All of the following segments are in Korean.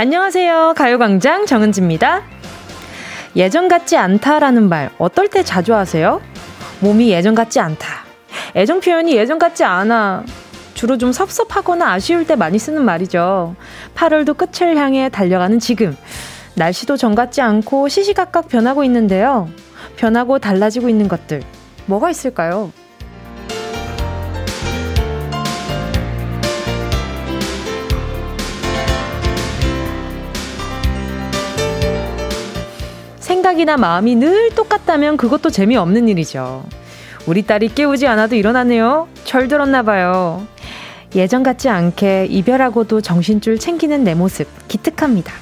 안녕하세요. 가요광장 정은지입니다. 예전 같지 않다라는 말, 어떨 때 자주 하세요? 몸이 예전 같지 않다. 애정 표현이 예전 같지 않아. 주로 좀 섭섭하거나 아쉬울 때 많이 쓰는 말이죠. 8월도 끝을 향해 달려가는 지금. 날씨도 정 같지 않고 시시각각 변하고 있는데요. 변하고 달라지고 있는 것들. 뭐가 있을까요? 생각이나 마음이 늘 똑같다면 그것도 재미없는 일이죠. 우리 딸이 깨우지 않아도 일어나네요. 철들었나 봐요. 예전 같지 않게 이별하고도 정신줄 챙기는 내 모습 기특합니다.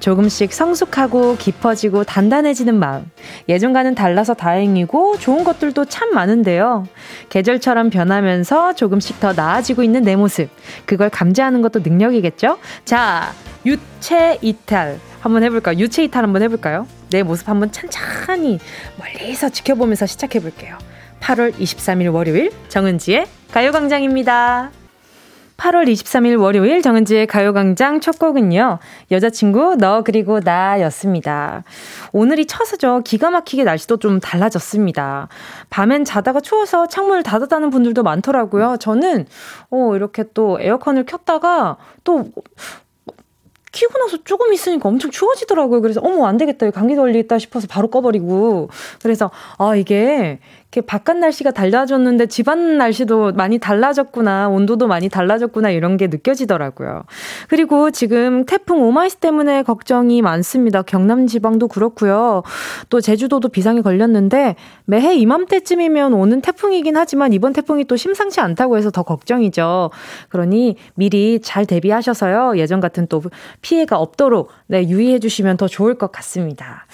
조금씩 성숙하고 깊어지고 단단해지는 마음. 예전과는 달라서 다행이고 좋은 것들도 참 많은데요. 계절처럼 변하면서 조금씩 더 나아지고 있는 내 모습. 그걸 감지하는 것도 능력이겠죠? 자, 유체 이탈. 한번 해볼까요? 유체 이탈 한번 해볼까요? 내 모습 한번 찬찬히 멀리서 지켜보면서 시작해볼게요. 8월 23일 월요일 정은지의 가요광장입니다. 8월 23일 월요일 정은지의 가요광장 첫 곡은요. 여자친구 너 그리고 나였습니다. 오늘이 처서죠. 기가 막히게 날씨도 좀 달라졌습니다. 밤엔 자다가 추워서 창문을 닫았다는 분들도 많더라고요. 저는 어 이렇게 또 에어컨을 켰다가 또 키고 나서 조금 있으니까 엄청 추워지더라고요. 그래서 어머 안 되겠다. 감기 걸리겠다 싶어서 바로 꺼버리고. 그래서 아 이게 이렇게 바깥 날씨가 달라졌는데 집안 날씨도 많이 달라졌구나, 온도도 많이 달라졌구나 이런 게 느껴지더라고요. 그리고 지금 태풍 오마이스 때문에 걱정이 많습니다. 경남 지방도 그렇고요. 또 제주도도 비상이 걸렸는데 매해 이맘때쯤이면 오는 태풍이긴 하지만 이번 태풍이 또 심상치 않다고 해서 더 걱정이죠. 그러니 미리 잘 대비하셔서요. 예전 같은 또 피해가 없도록 네, 유의해 주시면 더 좋을 것 같습니다.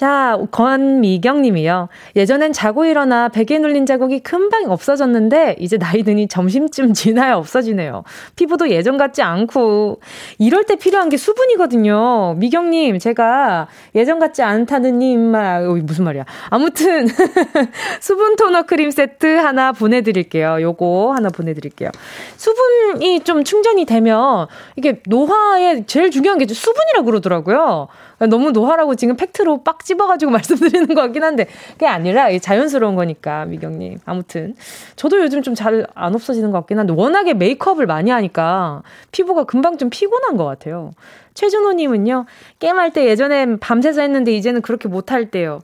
자, 권미경 님이요. 예전엔 자고 일어나 베개 눌린 자국이 금방 없어졌는데, 이제 나이 드니 점심쯤 지나야 없어지네요. 피부도 예전 같지 않고, 이럴 때 필요한 게 수분이거든요. 미경 님, 제가 예전 같지 않다는 님 말, 어, 무슨 말이야. 아무튼, 수분 토너 크림 세트 하나 보내 드릴게요. 요거 하나 보내 드릴게요. 수분이 좀 충전이 되면, 이게 노화에 제일 중요한 게 수분이라고 그러더라고요. 너무 노화라고 지금 팩트로 빡 집어가지고 말씀드리는 것 같긴 한데 그게 아니라 자연스러운 거니까 미경님 아무튼 저도 요즘 좀 잘 안 없어지는 것 같긴 한데 워낙에 메이크업을 많이 하니까 피부가 금방 좀 피곤한 것 같아요. 최준호님은요 게임할 때 예전엔 밤새서 했는데 이제는 그렇게 못할 때요.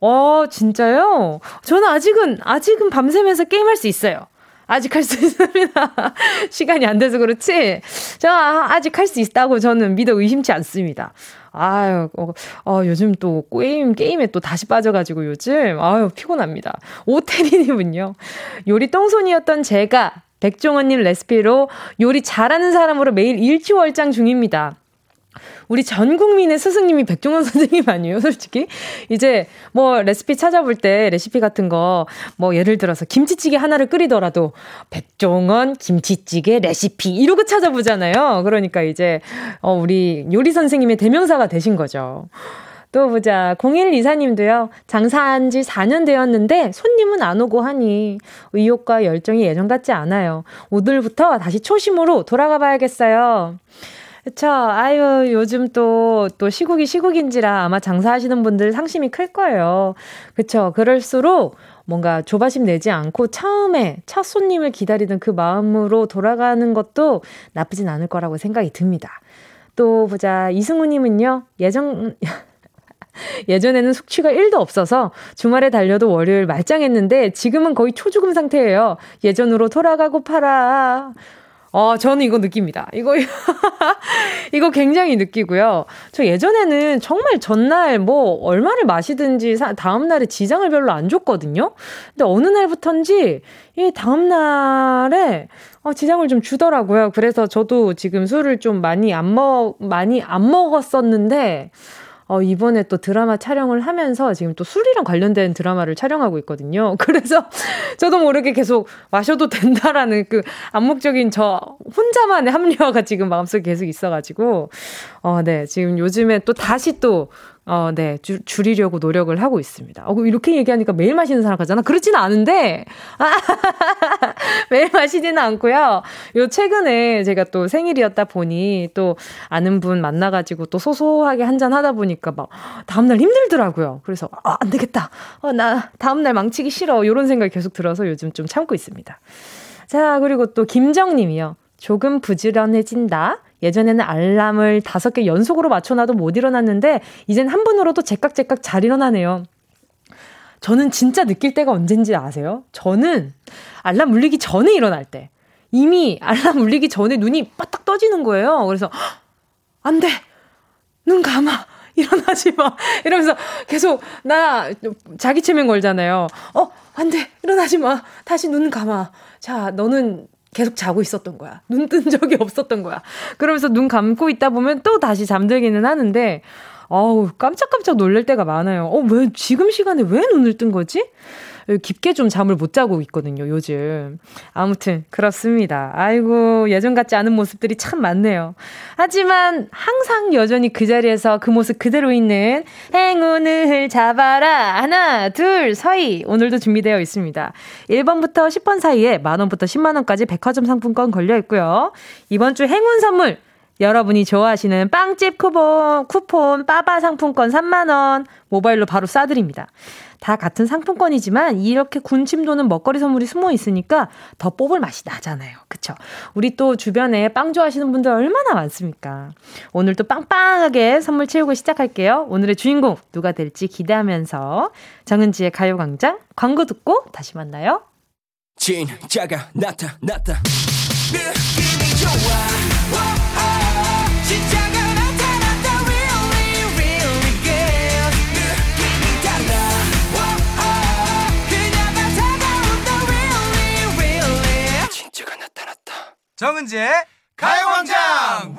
어 진짜요? 저는 아직은 아직은 밤새면서 게임할 수 있어요. 아직 할 수 있습니다. 시간이 안 돼서 그렇지. 저 아직 할 수 있다고 저는 믿어 의심치 않습니다. 아유, 어, 어, 요즘 또 게임, 게임에 또 다시 빠져가지고 요즘, 아유, 피곤합니다. 오태리님은요, 요리 똥손이었던 제가 백종원님 레시피로 요리 잘하는 사람으로 매일 일취월장 중입니다. 우리 전 국민의 스승님이 백종원 선생님 아니에요, 솔직히? 이제 뭐 레시피 찾아볼 때 레시피 같은 거 뭐 예를 들어서 김치찌개 하나를 끓이더라도 백종원 김치찌개 레시피 이러고 찾아보잖아요. 그러니까 이제 어 우리 요리 선생님의 대명사가 되신 거죠. 또 보자. 0124님도요. 장사한 지 4년 되었는데 손님은 안 오고 하니 의욕과 열정이 예전 같지 않아요. 오늘부터 다시 초심으로 돌아가 봐야겠어요. 그쵸. 아유, 요즘 또, 또 시국이 시국인지라 아마 장사하시는 분들 상심이 클 거예요. 그쵸. 그럴수록 뭔가 조바심 내지 않고 처음에 첫 손님을 기다리는 그 마음으로 돌아가는 것도 나쁘진 않을 거라고 생각이 듭니다. 또 보자. 이승우님은요, 예전, 예전에는 숙취가 1도 없어서 주말에 달려도 월요일 말짱했는데 지금은 거의 초죽음 상태예요. 예전으로 돌아가고 팔아. 어, 저는 이거 느낍니다. 이거, 이거 굉장히 느끼고요. 저 예전에는 정말 전날 뭐 얼마를 마시든지 다음날에 지장을 별로 안 줬거든요. 근데 어느 날부터인지 이 다음날에 어, 지장을 좀 주더라고요. 그래서 저도 지금 술을 좀 많이 안 먹, 많이 안 먹었었는데, 어, 이번에 또 드라마 촬영을 하면서 지금 또 술이랑 관련된 드라마를 촬영하고 있거든요. 그래서 저도 모르게 계속 마셔도 된다라는 그 암묵적인 저 혼자만의 합리화가 지금 마음속에 계속 있어가지고, 어, 네. 지금 요즘에 또 다시 또 어, 네, 줄, 줄이려고 노력을 하고 있습니다. 어, 이렇게 얘기하니까 매일 마시는 사람 같잖아. 그렇지는 않은데, 아, 매일 마시지는 않고요. 요, 최근에 제가 또 생일이었다 보니 또 아는 분 만나가지고 또 소소하게 한잔 하다 보니까 막 다음날 힘들더라고요. 그래서, 아, 안 되겠다. 어, 나 다음날 망치기 싫어. 요런 생각이 계속 들어서 요즘 좀 참고 있습니다. 자, 그리고 또 김정님이요. 조금 부지런해진다. 예전에는 알람을 다섯 개 연속으로 맞춰놔도 못 일어났는데, 이젠 한 번으로도 제깍제깍 잘 일어나네요. 저는 진짜 느낄 때가 언젠지 아세요? 저는 알람 울리기 전에 일어날 때. 이미 알람 울리기 전에 눈이 빠딱 떠지는 거예요. 그래서, 안 돼! 눈 감아! 일어나지 마! 이러면서 계속, 나, 자기 체면 걸잖아요. 어, 안 돼! 일어나지 마! 다시 눈 감아. 자, 너는 계속 자고 있었던 거야. 눈 뜬 적이 없었던 거야. 그러면서 눈 감고 있다 보면 또 다시 잠들기는 하는데, 어우, 깜짝깜짝 놀랄 때가 많아요. 어, 왜, 지금 시간에 왜 눈을 뜬 거지? 깊게 좀 잠을 못 자고 있거든요, 요즘. 아무튼, 그렇습니다. 아이고, 예전 같지 않은 모습들이 참 많네요. 하지만, 항상 여전히 그 자리에서 그 모습 그대로 있는 행운을 잡아라. 하나, 둘, 서희. 오늘도 준비되어 있습니다. 1번부터 10번 사이에 만원부터 10만원까지 백화점 상품권 걸려 있고요. 이번 주 행운 선물, 여러분이 좋아하시는 빵집 쿠폰, 쿠폰, 빠바 상품권 3만원, 모바일로 바로 싸드립니다. 다 같은 상품권이지만 이렇게 군침 도는 먹거리 선물이 숨어 있으니까 더 뽑을 맛이 나잖아요. 그쵸? 우리 또 주변에 빵 좋아하시는 분들 얼마나 많습니까? 오늘 또 빵빵하게 선물 채우고 시작할게요. 오늘의 주인공 누가 될지 기대하면서 정은지의 가요광장 광고 듣고 다시 만나요. 진짜가 나타났다. 정은지의 가요광장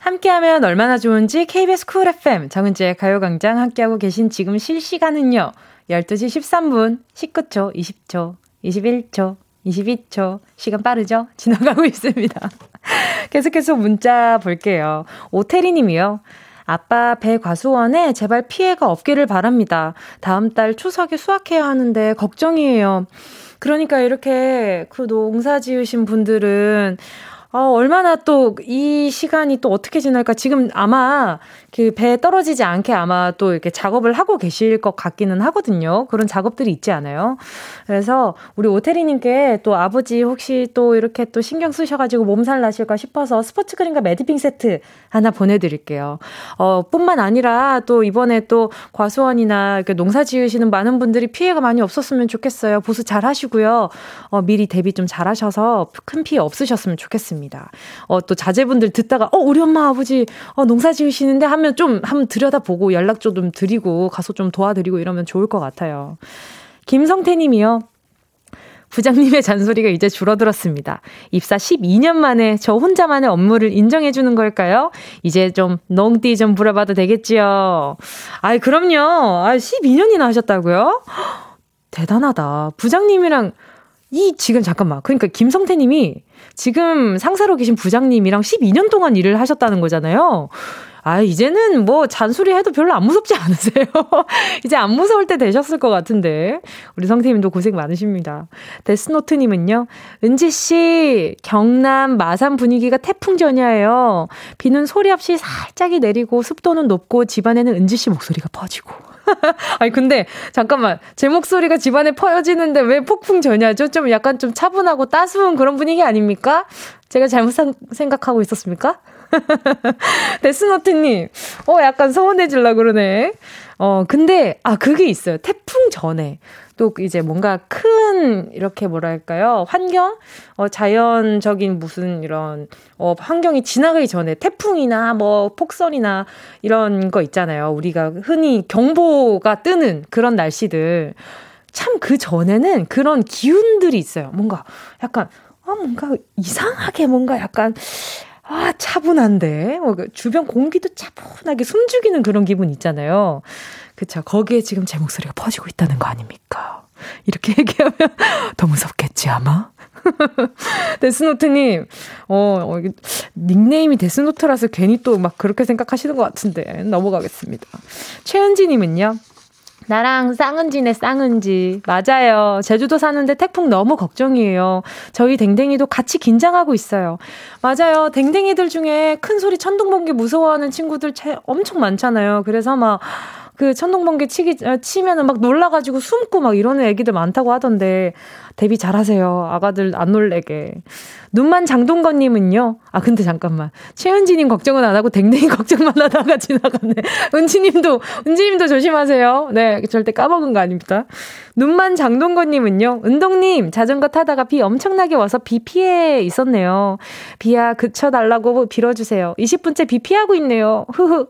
함께하면 얼마나 좋은지 KBS 쿨 FM 정은지의 가요광장 함께하고 계신 지금 실시간은요 12시 13분 19초 20초 21초 22초 시간 빠르죠? 지나가고 있습니다. 계속해서 문자 볼게요. 오태리 님이요. 아빠 배 과수원에 제발 피해가 없기를 바랍니다. 다음 달 추석에 수확해야 하는데 걱정이에요. 그러니까 이렇게 그 농사 지으신 분들은 어, 얼마나 또 이 시간이 또 어떻게 지날까? 지금 아마 그배 떨어지지 않게 아마 또 이렇게 작업을 하고 계실 것 같기는 하거든요. 그런 작업들이 있지 않아요? 그래서 우리 오태리님께 또 아버지 혹시 또 이렇게 또 신경 쓰셔가지고 몸살 나실까 싶어서 스포츠 크림과 매디핑 세트 하나 보내드릴게요. 어, 뿐만 아니라 또 이번에 또 과수원이나 농사 지으시는 많은 분들이 피해가 많이 없었으면 좋겠어요. 보수 잘 하시고요. 어, 미리 대비 좀 잘 하셔서 큰 피해 없으셨으면 좋겠습니다. 어, 또 자제분들 듣다가, 어, 우리 엄마 아버지, 어, 농사 지으시는데 하면 좀 한번 들여다보고 연락좀 좀 드리고 가서 좀 도와드리고 이러면 좋을 것 같아요. 김성태 님이요. 부장님의 잔소리가 이제 줄어들었습니다. 입사 12년 만에 저 혼자만의 업무를 인정해주는 걸까요? 이제 좀 농띠 좀 부려봐도 되겠지요. 아이, 그럼요. 아, 12년이나 하셨다고요? 대단하다. 부장님이랑 이 지금 잠깐만. 그러니까 김성태 님이 지금 상사로 계신 부장님이랑 12년 동안 일을 하셨다는 거잖아요. 아, 이제는 뭐 잔소리 해도 별로 안 무섭지 않으세요? 이제 안 무서울 때 되셨을 것 같은데. 우리 성태님도 고생 많으십니다. 데스노트님은요, 은지씨, 경남 마산 분위기가 태풍 전야예요. 비는 소리 없이 살짝이 내리고 습도는 높고 집안에는 은지씨 목소리가 퍼지고. 아니, 근데, 잠깐만. 제 목소리가 집안에 퍼지는데 왜 폭풍 전야죠? 좀 약간 좀 차분하고 따스운 그런 분위기 아닙니까? 제가 잘못 생각하고 있었습니까? 데스노트님, 어, 약간 서운해질라 그러네. 어, 근데, 아, 그게 있어요. 태풍 전에. 또 이제 뭔가 큰, 이렇게 뭐랄까요. 환경? 어, 자연적인 무슨 이런, 어, 환경이 지나가기 전에 태풍이나 뭐 폭설이나 이런 거 있잖아요. 우리가 흔히 경보가 뜨는 그런 날씨들. 참 그 전에는 그런 기운들이 있어요. 뭔가 약간, 아, 뭔가 이상하게 뭔가 약간, 아, 차분한데. 뭐, 그 주변 공기도 차분하게 숨죽이는 그런 기분 있잖아요. 그쵸. 거기에 지금 제 목소리가 퍼지고 있다는 거 아닙니까? 이렇게 얘기하면 더 무섭겠지, 아마? 데스노트님, 어, 어, 닉네임이 데스노트라서 괜히 또 막 그렇게 생각하시는 것 같은데, 넘어가겠습니다. 최은지님은요, 나랑 쌍은지네 쌍은지. 맞아요. 제주도 사는데 태풍 너무 걱정이에요. 저희 댕댕이도 같이 긴장하고 있어요. 맞아요. 댕댕이들 중에 큰 소리 천둥 번개 무서워하는 친구들 엄청 많잖아요. 그래서 막 그 천둥 번개 치기 어, 치면은 막 놀라 가지고 숨고 막 이러는 애기들 많다고 하던데 데뷔 잘하세요. 아가들 안 놀래게. 눈만 장동건님은요. 아 근데 잠깐만 최은지님 걱정은 안 하고 댕댕이 걱정만 하다가 지나갔네. 은지님도 은지님도 조심하세요. 네 절대 까먹은 거 아닙니다. 눈만 장동건님은요. 은동님 자전거 타다가 비 엄청나게 와서 비 피해 있었네요. 비야 그쳐달라고 빌어주세요. 20분째 비 피하고 있네요. 흐흐.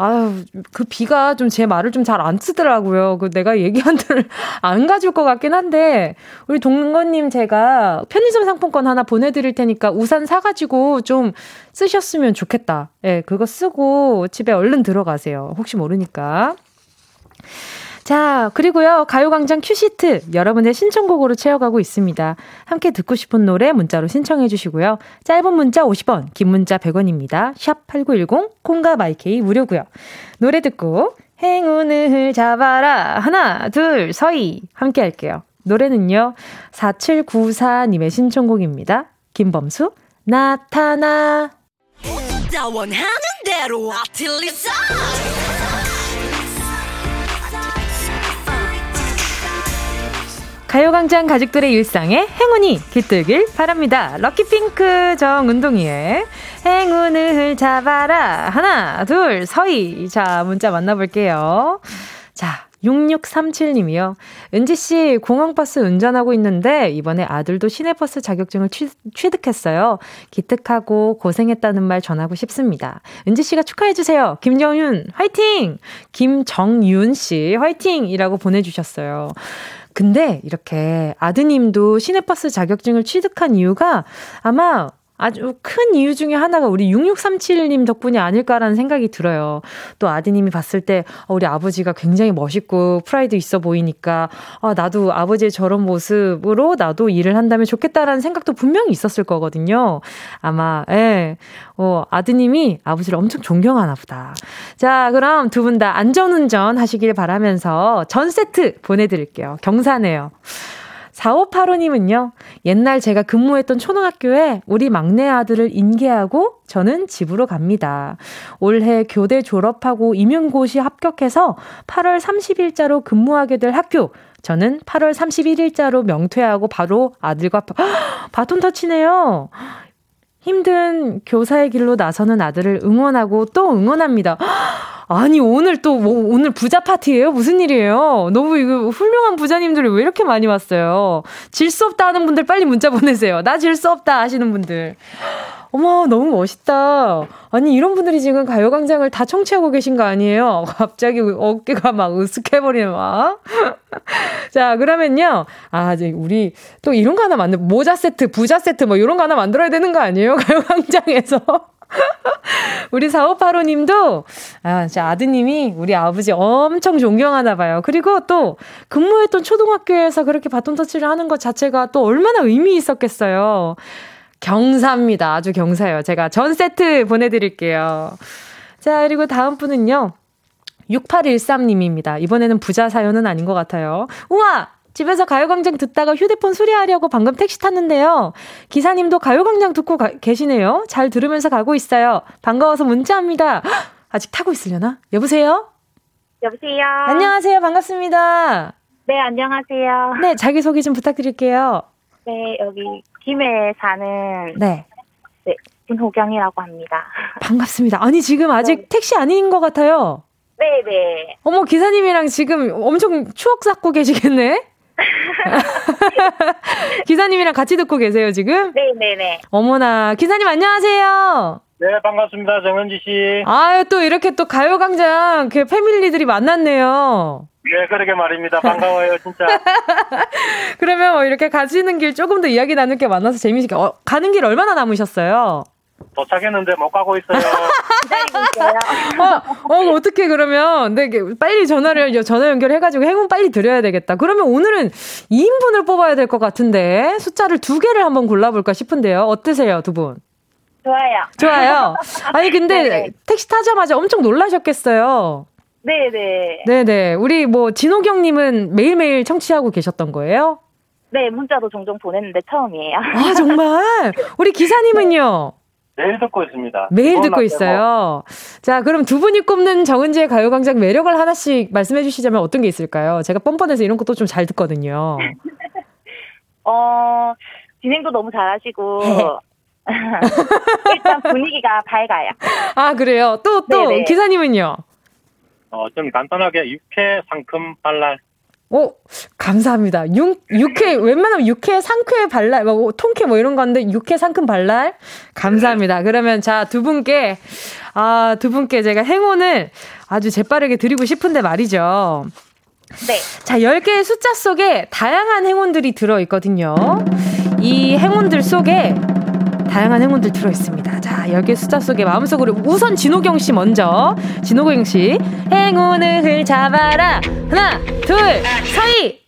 아유, 그 비가 좀 제 말을 좀 잘 안 쓰더라고요. 그 내가 얘기한 대로 안 가줄 것 같긴 한데, 우리 동건님 제가 편의점 상품권 하나 보내드릴 테니까 우산 사가지고 좀 쓰셨으면 좋겠다. 예, 네, 그거 쓰고 집에 얼른 들어가세요. 혹시 모르니까. 자, 그리고요, 가요광장 큐시트 여러분의 신청곡으로 채워가고 있습니다. 함께 듣고 싶은 노래 문자로 신청해 주시고요. 짧은 문자 50원, 긴 문자 100원입니다. 샵 8910, 콩과 마이케이 무료고요. 노래 듣고 행운을 잡아라. 하나, 둘, 서희. 함께 할게요. 노래는요, 4794님의 신청곡입니다. 김범수, 나타나. 원하는 대로 아틀리사 가요광장 가족들의 일상에 행운이 깃들길 바랍니다. 럭키핑크 정은동이의 행운을 잡아라. 하나, 둘, 서희. 자, 문자 만나볼게요. 자, 6637님이요. 은지씨, 공항버스 운전하고 있는데, 이번에 아들도 시내버스 자격증을 취, 취득했어요. 기특하고 고생했다는 말 전하고 싶습니다. 은지씨가 축하해주세요. 김정윤, 화이팅! 김정윤씨, 화이팅! 이라고 보내주셨어요. 근데 이렇게 아드님도 시내버스 자격증을 취득한 이유가 아마 아주 큰 이유 중에 하나가 우리 6637님 덕분이 아닐까라는 생각이 들어요. 또 아드님이 봤을 때 어, 우리 아버지가 굉장히 멋있고 프라이드 있어 보이니까 아, 나도 아버지의 저런 모습으로 나도 일을 한다면 좋겠다라는 생각도 분명히 있었을 거거든요. 아마 예. 어, 아드님이 아버지를 엄청 존경하나 보다. 자, 그럼 두 분 다 안전운전 하시길 바라면서 전 세트 보내 드릴게요. 경사네요. 4585님은요, 옛날 제가 근무했던 초등학교에 우리 막내 아들을 인계하고 저는 집으로 갑니다. 올해 교대 졸업하고 임용고시 합격해서 8월 30일자로 근무하게 될 학교. 저는 8월 31일자로 명퇴하고 바로 아들과 바, 바톤 터치네요. 힘든 교사의 길로 나서는 아들을 응원하고 또 응원합니다. 아니, 오늘 또, 뭐, 오늘 부자 파티예요? 무슨 일이에요? 너무 이거 훌륭한 부자님들이 왜 이렇게 많이 왔어요? 질 수 없다 하는 분들 빨리 문자 보내세요. 나 질 수 없다 하시는 분들. 어머, 너무 멋있다. 아니, 이런 분들이 지금 가요광장을 다 청취하고 계신 거 아니에요? 갑자기 어깨가 막 으쓱해버리네, 막. 자, 그러면요. 아, 이제 우리 또 이런 거 하나 만들, 모자 세트, 부자 세트 뭐 이런 거 하나 만들어야 되는 거 아니에요? 가요광장에서. 우리 4585님도, 아, 제 아드님이 우리 아버지 엄청 존경하나 봐요. 그리고 또 근무했던 초등학교에서 그렇게 바톤 터치를 하는 것 자체가 또 얼마나 의미 있었겠어요. 경사입니다. 아주 경사예요. 제가 전 세트 보내드릴게요. 자, 그리고 다음 분은요. 6813님입니다. 이번에는 부자 사연은 아닌 것 같아요. 우와! 집에서 가요광장 듣다가 휴대폰 수리하려고 방금 택시 탔는데요. 기사님도 가요광장 듣고 가, 계시네요. 잘 들으면서 가고 있어요. 반가워서 문자합니다. 아직 타고 있으려나? 여보세요? 여보세요? 안녕하세요. 반갑습니다. 네, 안녕하세요. 네, 자기소개 좀 부탁드릴게요. 네, 여기 김해에 사는 네. 네, 김호경이라고 합니다. 반갑습니다. 아니, 지금 아직 네. 택시 아닌 것 같아요. 네, 네. 어머, 기사님이랑 지금 엄청 추억 쌓고 계시겠네? 기사님이랑 같이 듣고 계세요, 지금? 네네네. 네. 어머나. 기사님 안녕하세요. 네, 반갑습니다. 정은지 씨. 아유, 또 이렇게 또 가요광장 그 패밀리들이 만났네요. 네, 그러게 말입니다. 반가워요, 진짜. 그러면 뭐 이렇게 가시는 길 조금 더 이야기 나눌 게 많아서 재미있게. 어, 가는 길 얼마나 남으셨어요? 도착했는데 못 가고 있어요. 기다리고 있어요. 어, 어, 어떻게 그러면, 네, 빨리 전화를, 전화 연결해가지고 행운 빨리 드려야 되겠다. 그러면 오늘은 2인분을 뽑아야 될 것 같은데, 숫자를 두 개를 한번 골라볼까 싶은데요. 어떠세요, 두 분? 좋아요. 좋아요. 아니, 근데 네. 택시 타자마자 엄청 놀라셨겠어요. 네네. 네네. 우리 뭐, 진호경님은 매일매일 청취하고 계셨던 거예요? 네, 문자도 종종 보냈는데 처음이에요. 아, 정말? 우리 기사님은요? 매일 듣고 있습니다. 매일 듣고 있어요. 자, 그럼 두 분이 꼽는 정은지의 가요광장 매력을 하나씩 말씀해 주시자면 어떤 게 있을까요? 제가 뻔뻔해서 이런 것도 좀 잘 듣거든요. 어, 진행도 너무 잘하시고, 일단 분위기가 밝아요. 아, 그래요? 또, 또, 네네. 기사님은요? 어, 좀 간단하게 육회 상큼 발랄. 오, 감사합니다. 육, 육회, 웬만하면 육회, 상쾌, 발랄, 뭐, 통쾌 뭐 이런 건데, 육회, 상큼, 발랄? 감사합니다. 그러면 자, 두 분께, 아, 두 분께 제가 행운을 아주 재빠르게 드리고 싶은데 말이죠. 네. 자, 10개의 숫자 속에 다양한 행운들이 들어있거든요. 이 행운들 속에 다양한 행운들 들어있습니다. 자, 10개 숫자 속에 마음속으로 우선 진호경 씨 먼저. 진호경 씨. 행운을 잡아라. 하나, 둘, 서희.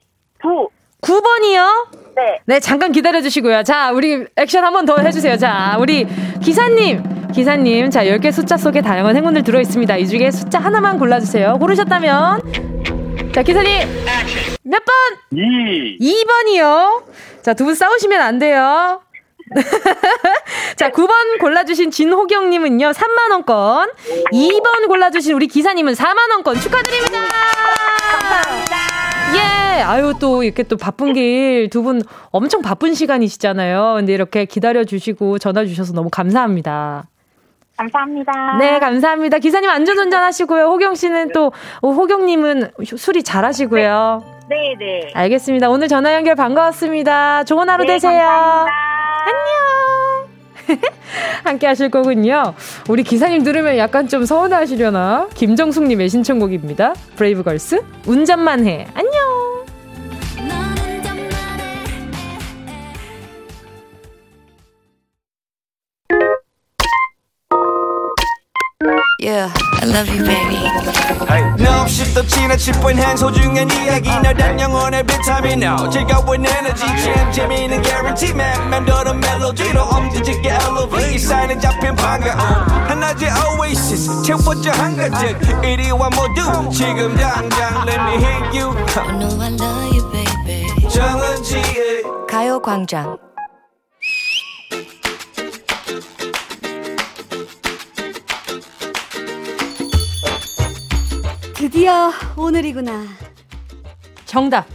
구. 9번이요. 네. 네, 잠깐 기다려 주시고요. 자, 우리 액션 한 번 더 해주세요. 자, 우리 기사님. 기사님, 자, 10개 숫자 속에 다양한 행운들 들어있습니다. 이 중에 숫자 하나만 골라주세요. 고르셨다면. 자, 기사님. 몇 번? 이. 2번이요. 자, 두 분 싸우시면 안 돼요. 자, 9번 골라주신 진호경님은요, 3만원권. 2번 골라주신 우리 기사님은 4만원권 축하드립니다. 감사합니다. 예. 아유, 또 이렇게 또 바쁜 길 두 분 엄청 바쁜 시간이시잖아요. 근데 이렇게 기다려주시고 전화 주셔서 너무 감사합니다. 감사합니다. 네, 감사합니다. 기사님 안전운전 하시고요. 호경 씨는 또, 어, 호경님은 수리 잘 하시고요. 네 네. 알겠습니다. 오늘 전화 연결 반가웠습니다. 좋은 하루 네, 되세요. 감사합니다. 안녕. 함께 하실 거군요. 우리 기사님 들으면 약간 좀 서운하시려나? 김정숙님의 신청곡입니다. 브레이브걸스, 운전만 해. 안녕. Yeah, I love you, baby. 너 없이 또 지나칠 뻔한 소중한 이야기. 너란 영혼의 비타민 O 즐거운 에너지. 참 재미있는 guarantee man. 맴도는 멜로디로 엄지짓게 elevate 사인은 잡힌 반가움 하나의 oasis. 채워져 한가득. 이리와 모두. 지금 당장 let me hit you. I know I love you, baby. 정은지의 가요광장. 드디어 오늘이구나. 정답.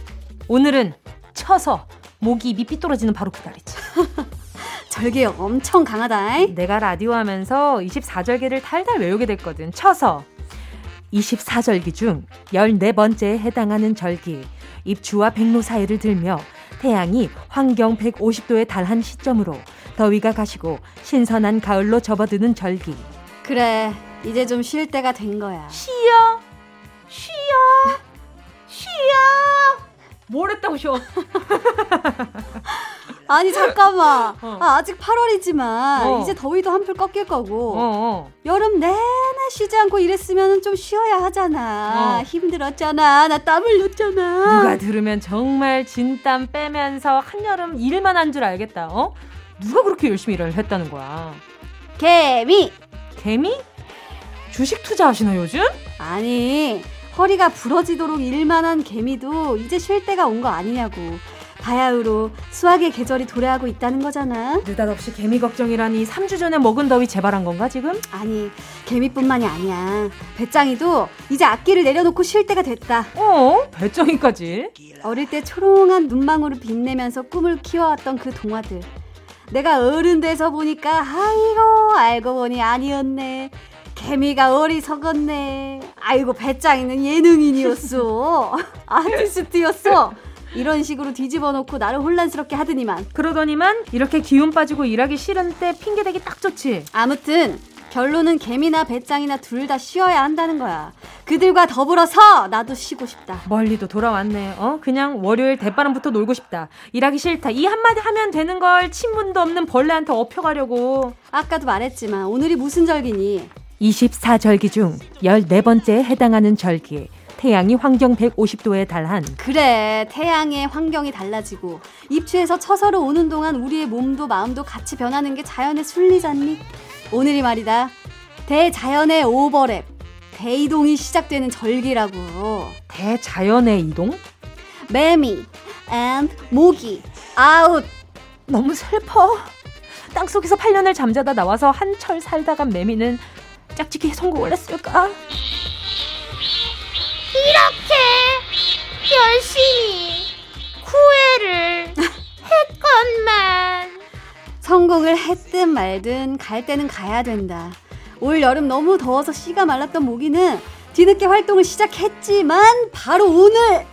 오늘은 쳐서 목이 입이 삐뚤어지는 바로 그 날이지. 절개 엄청 강하다. 내가 라디오 하면서 24절기를 달달 외우게 됐거든. 쳐서 24절기 중 14번째에 해당하는 절기. 입추와 백로 사이를 들며 태양이 환경 150도에 달한 시점으로 더위가 가시고 신선한 가을로 접어드는 절기. 그래, 이제 좀 쉴 때가 된 거야. 쉬어. 쉬어. 뭘 했다고 쉬어? 아니 잠깐만. 어. 아, 아직 8월이지만 어. 이제 더위도 한풀 꺾일 거고 어, 어. 여름 내내 쉬지 않고 일했으면 좀 쉬어야 하잖아. 어. 힘들었잖아. 나 땀 흘렸잖아. 누가 들으면 정말 진땀 빼면서 한여름 일만 한 줄 알겠다. 어? 누가 그렇게 열심히 일을 했다는 거야? 개미. 개미? 주식 투자하시나 요즘? 아니 허리가 부러지도록 일만 한 개미도 이제 쉴 때가 온 거 아니냐고. 바야흐로 수학의 계절이 도래하고 있다는 거잖아. 느닷없이 개미 걱정이라니 3주 전에 먹은 더위 재발한 건가 지금? 아니 개미뿐만이 아니야. 배짱이도 이제 악기를 내려놓고 쉴 때가 됐다. 어? 배짱이까지? 어릴 때 초롱한 눈망울을 빛내면서 꿈을 키워왔던 그 동화들. 내가 어른 돼서 보니까 아이고 알고 보니 아니었네. 개미가 어리석었네. 아이고 배짱이는 예능인이었어. 아티스트였어. 이런 식으로 뒤집어 놓고 나를 혼란스럽게 하더니만. 그러더니만 이렇게 기운 빠지고 일하기 싫은 때 핑계대기 딱 좋지. 아무튼 결론은 개미나 배짱이나 둘 다 쉬어야 한다는 거야. 그들과 더불어서 나도 쉬고 싶다. 멀리도 돌아왔네. 어? 그냥 월요일 대바람부터 놀고 싶다. 일하기 싫다. 이 한마디 하면 되는 걸 친분도 없는 벌레한테 업혀가려고. 아까도 말했지만 오늘이 무슨 절기니? 24절기 중 14번째에 해당하는 절기. 태양이 환경 150도에 달한 그래 태양의 환경이 달라지고 입추에서 처서로 오는 동안 우리의 몸도 마음도 같이 변하는 게 자연의 순리잖니 오늘이 말이다 대자연의 오버랩 대이동이 시작되는 절기라고 대자연의 이동? 매미 and 모기 아웃 너무 슬퍼. 땅속에서 8년을 잠자다 나와서 한철 살다가 매미는 짝짓기에 성공을 했을까? 이렇게 열심히 후회를 했건만 성공을 했든 말든 갈 때는 가야 된다 올 여름 너무 더워서 씨가 말랐던 모기는 뒤늦게 활동을 시작했지만 바로 오늘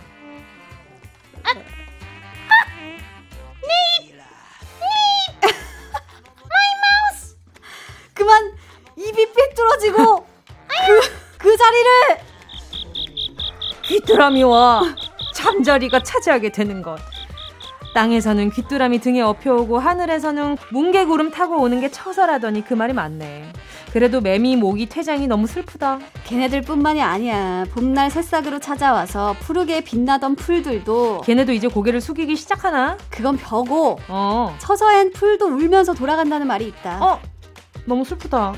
그만 입이 삐뚤어지고 그, 그 자리를 귀뚜라미와 잠자리가 차지하게 되는 것. 땅에서는 귀뚜라미 등에 업혀오고 하늘에서는 뭉게구름 타고 오는 게 처서라더니 그 말이 맞네. 그래도 매미 모기 퇴장이 너무 슬프다. 걔네들뿐만이 아니야 봄날 새싹으로 찾아와서 푸르게 빛나던 풀들도 걔네도 이제 고개를 숙이기 시작하나? 그건 벼고 어. 처서엔 풀도 울면서 돌아간다는 말이 있다 어? 너무 슬프다.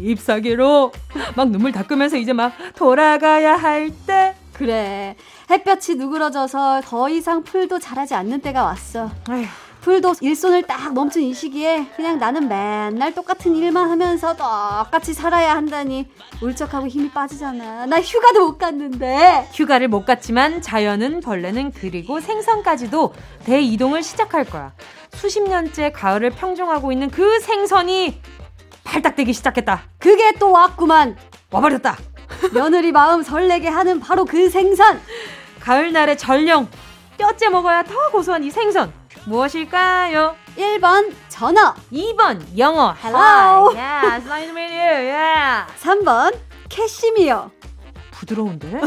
잎사귀로 막 눈물 닦으면서 이제 막 돌아가야 할 때. 그래 햇볕이 누그러져서 더 이상 풀도 자라지 않는 때가 왔어 아휴, 풀도 일손을 딱 멈춘 이 시기에 그냥 나는 맨날 똑같은 일만 하면서 똑같이 살아야 한다니 울적하고 힘이 빠지잖아 나 휴가도 못 갔는데 휴가를 못 갔지만 자연은 벌레는 그리고 생선까지도 대이동을 시작할 거야. 수십 년째 가을을 평정하고 있는 그 생선이 발딱대기 시작했다. 그게 또 왔구만 와버렸다. 며느리 마음 설레게 하는 바로 그 생선 가을날의 전령 뼈째 먹어야 더 고소한 이 생선 무엇일까요? 1번 전어 2번 영어 Hello. Yeah, nice to meet you. Yeah. 3번 캐시미어 부드러운데?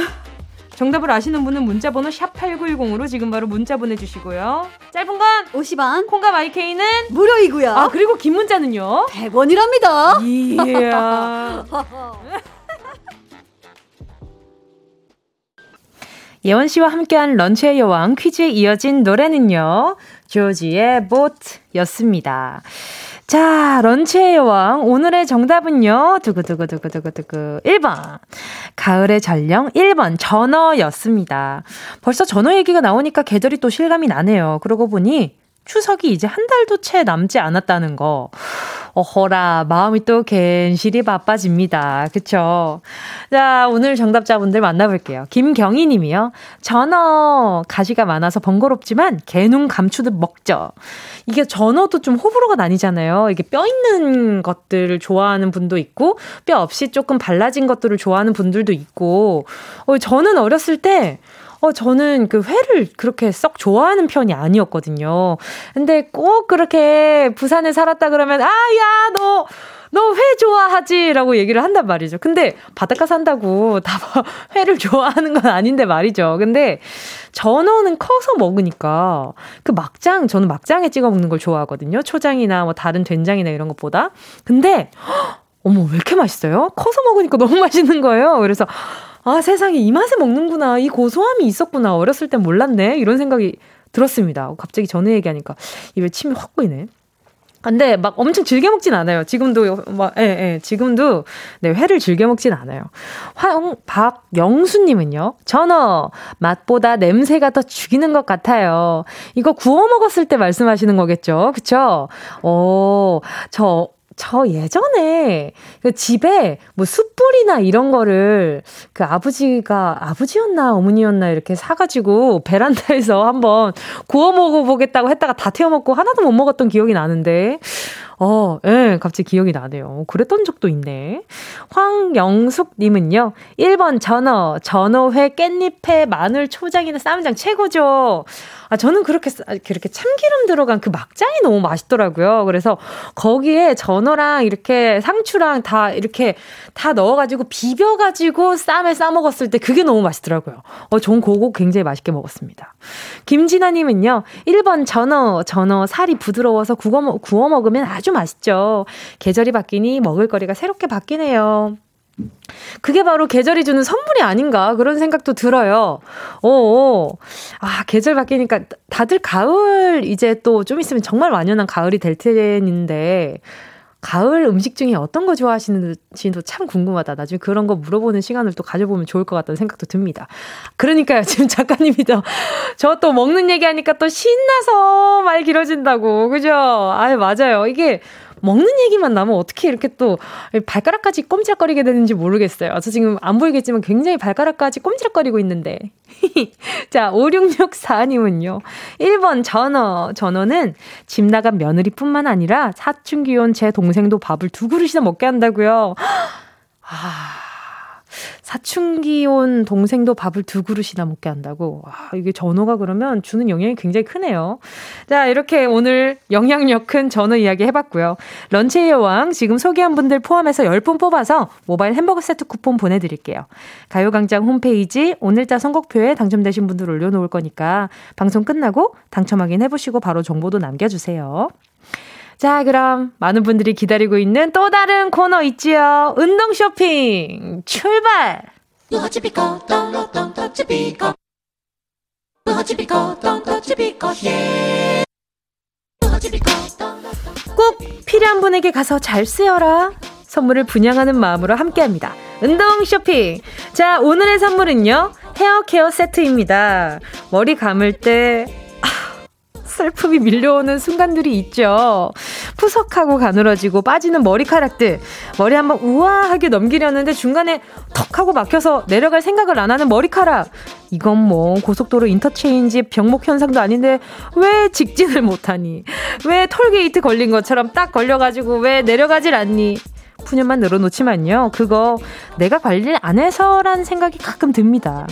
정답을 아시는 분은 문자번호 샵 8910으로 지금 바로 문자 보내주시고요. 짧은 건 50원 콩과 마이케이는 무료이고요 아 그리고 긴 문자는요. 100원이랍니다 이야. 예원 씨와 함께한 런치의 여왕 퀴즈에 이어진 노래는요. 조지의 보트였습니다. 자, 런치의 여왕. 오늘의 정답은요. 두구두구두구두구두구. 1번. 가을의 전령 1번. 전어였습니다. 벌써 전어 얘기가 나오니까 계절이 또 실감이 나네요. 그러고 보니 추석이 이제 한 달도 채 남지 않았다는 거. 어허라, 마음이 또 괜시리 바빠집니다. 그쵸? 자, 오늘 정답자분들 만나볼게요. 김경희 님이요. 전어, 가시가 많아서 번거롭지만, 개눈 감추듯 먹죠. 이게 전어도 좀 호불호가 나뉘잖아요. 이게 뼈 있는 것들을 좋아하는 분도 있고, 뼈 없이 조금 발라진 것들을 좋아하는 분들도 있고, 어, 저는 어렸을 때, 어, 저는 그 회를 그렇게 썩 좋아하는 편이 아니었거든요. 근데 꼭 그렇게 부산에 살았다 그러면, 아, 야, 너, 너 회 좋아하지? 라고 얘기를 한단 말이죠. 근데 바닷가 산다고 다 회를 좋아하는 건 아닌데 말이죠. 근데 전어는 커서 먹으니까 그 막장, 저는 막장에 찍어 먹는 걸 좋아하거든요. 초장이나 뭐 다른 된장이나 이런 것보다. 근데, 헉, 어머, 왜 이렇게 맛있어요? 커서 먹으니까 너무 맛있는 거예요. 그래서, 아, 세상에 이 맛에 먹는구나. 이 고소함이 있었구나. 어렸을 땐 몰랐네. 이런 생각이 들었습니다. 갑자기 전에 얘기하니까 입에 침이 확 고이네. 근데 막 엄청 즐겨 먹진 않아요. 지금도 막 예, 예. 지금도 네, 회를 즐겨 먹진 않아요. 황 박영수 님은요. 전어 맛보다 냄새가 더 죽이는 것 같아요. 이거 구워 먹었을 때 말씀하시는 거겠죠? 그쵸 어, 저 저 예전에 그 집에 뭐 숯불이나 이런 거를 그 아버지가 아버지였나 어머니였나 이렇게 사가지고 베란다에서 한번 구워 먹어보겠다고 했다가 다 태워 먹고 하나도 못 먹었던 기억이 나는데 어, 예, 갑자기 기억이 나네요. 그랬던 적도 있네. 황영숙님은요, 1번 전어, 전어회, 깻잎회, 마늘, 초장이나 쌈장 최고죠. 아, 저는 그렇게, 그렇게 참기름 들어간 그 막장이 너무 맛있더라고요. 그래서 거기에 전어랑 이렇게 상추랑 다 이렇게 다 넣어가지고 비벼가지고 쌈에 싸먹었을 때 그게 너무 맛있더라고요. 어, 전 그거 굉장히 맛있게 먹었습니다. 김진아님은요, 1번 전어, 전어 살이 부드러워서 구워, 구워 먹으면 아주 맛있죠. 계절이 바뀌니 먹을거리가 새롭게 바뀌네요. 그게 바로 계절이 주는 선물이 아닌가 그런 생각도 들어요. 오, 아 계절 바뀌니까 다들 가을 이제 또 좀 있으면 정말 완연한 가을이 될 텐데 가을 음식 중에 어떤 거 좋아하시는지도 참 궁금하다. 나중에 그런 거 물어보는 시간을 또 가져보면 좋을 것 같다는 생각도 듭니다. 그러니까요, 지금 작가님이 더, 저또 먹는 얘기 하니까 또 신나서 말 길어진다고. 그죠? 아유, 맞아요. 이게 먹는 얘기만 나면 어떻게 이렇게 또 발가락까지 꼼지락거리게 되는지 모르겠어요. 저 지금 안 보이겠지만 굉장히 발가락까지 꼼지락거리고 있는데. 자, 5664님은요. 1번 전어. 전어는 집 나간 며느리뿐만 아니라 사춘기 온 제 동생도 밥을 두 그릇이나 먹게 한다고요. 아. 사춘기 온 동생도 밥을 두 그릇이나 먹게 한다고. 와, 이게 전어가 그러면 주는 영향이 굉장히 크네요. 자, 이렇게 오늘 영향력 큰 전어 이야기 해봤고요. 런치의 여왕 지금 소개한 분들 포함해서 10분 뽑아서 모바일 햄버거 세트 쿠폰 보내드릴게요. 가요광장 홈페이지 오늘자 선곡표에 당첨되신 분들 올려놓을 거니까 방송 끝나고 당첨 확인해보시고 바로 정보도 남겨주세요. 자, 그럼 많은 분들이 기다리고 있는 또 다른 코너 있지요. 운동 쇼핑 출발! 꼭 필요한 분에게 가서 잘 쓰여라. 선물을 분양하는 마음으로 함께 합니다. 운동 쇼핑. 자, 오늘의 선물은요. 헤어 케어 세트입니다. 머리 감을 때 슬픔이 밀려오는 순간들이 있죠. 푸석하고 가늘어지고 빠지는 머리카락들. 머리 한번 우아하게 넘기려는데 중간에 턱 하고 막혀서 내려갈 생각을 안 하는 머리카락. 이건 뭐 고속도로 인터체인지 병목 현상도 아닌데 왜 직진을 못하니? 왜 톨게이트 걸린 것처럼 딱 걸려가지고 왜 내려가질 않니? 푸념만 늘어놓지만요. 그거 내가 관리를 안 해서란 생각이 가끔 듭니다.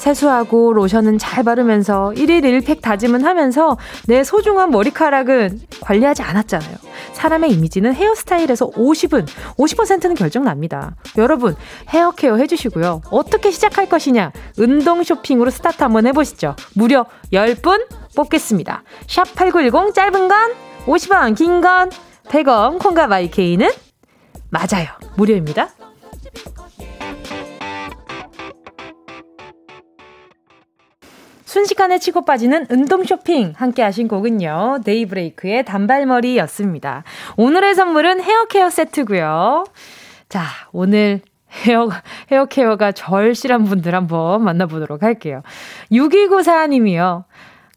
세수하고 로션은 잘 바르면서 1일 1팩 다짐은 하면서 내 소중한 머리카락은 관리하지 않았잖아요. 사람의 이미지는 헤어스타일에서 50은, 50%는 결정납니다. 여러분, 헤어 케어 해주시고요. 어떻게 시작할 것이냐? 운동 쇼핑으로 스타트 한번 해보시죠. 무려 10분 뽑겠습니다. 샵 8910 짧은 건 50원, 긴 건 100원, 콩과 마이케이는 맞아요. 무료입니다. 순식간에 치고 빠지는 운동 쇼핑 함께 하신 곡은요. 데이브레이크의 단발머리였습니다. 오늘의 선물은 헤어 케어 세트고요. 자, 오늘 헤어, 헤어 케어가 절실한 분들 한번 만나보도록 할게요. 6294님이요.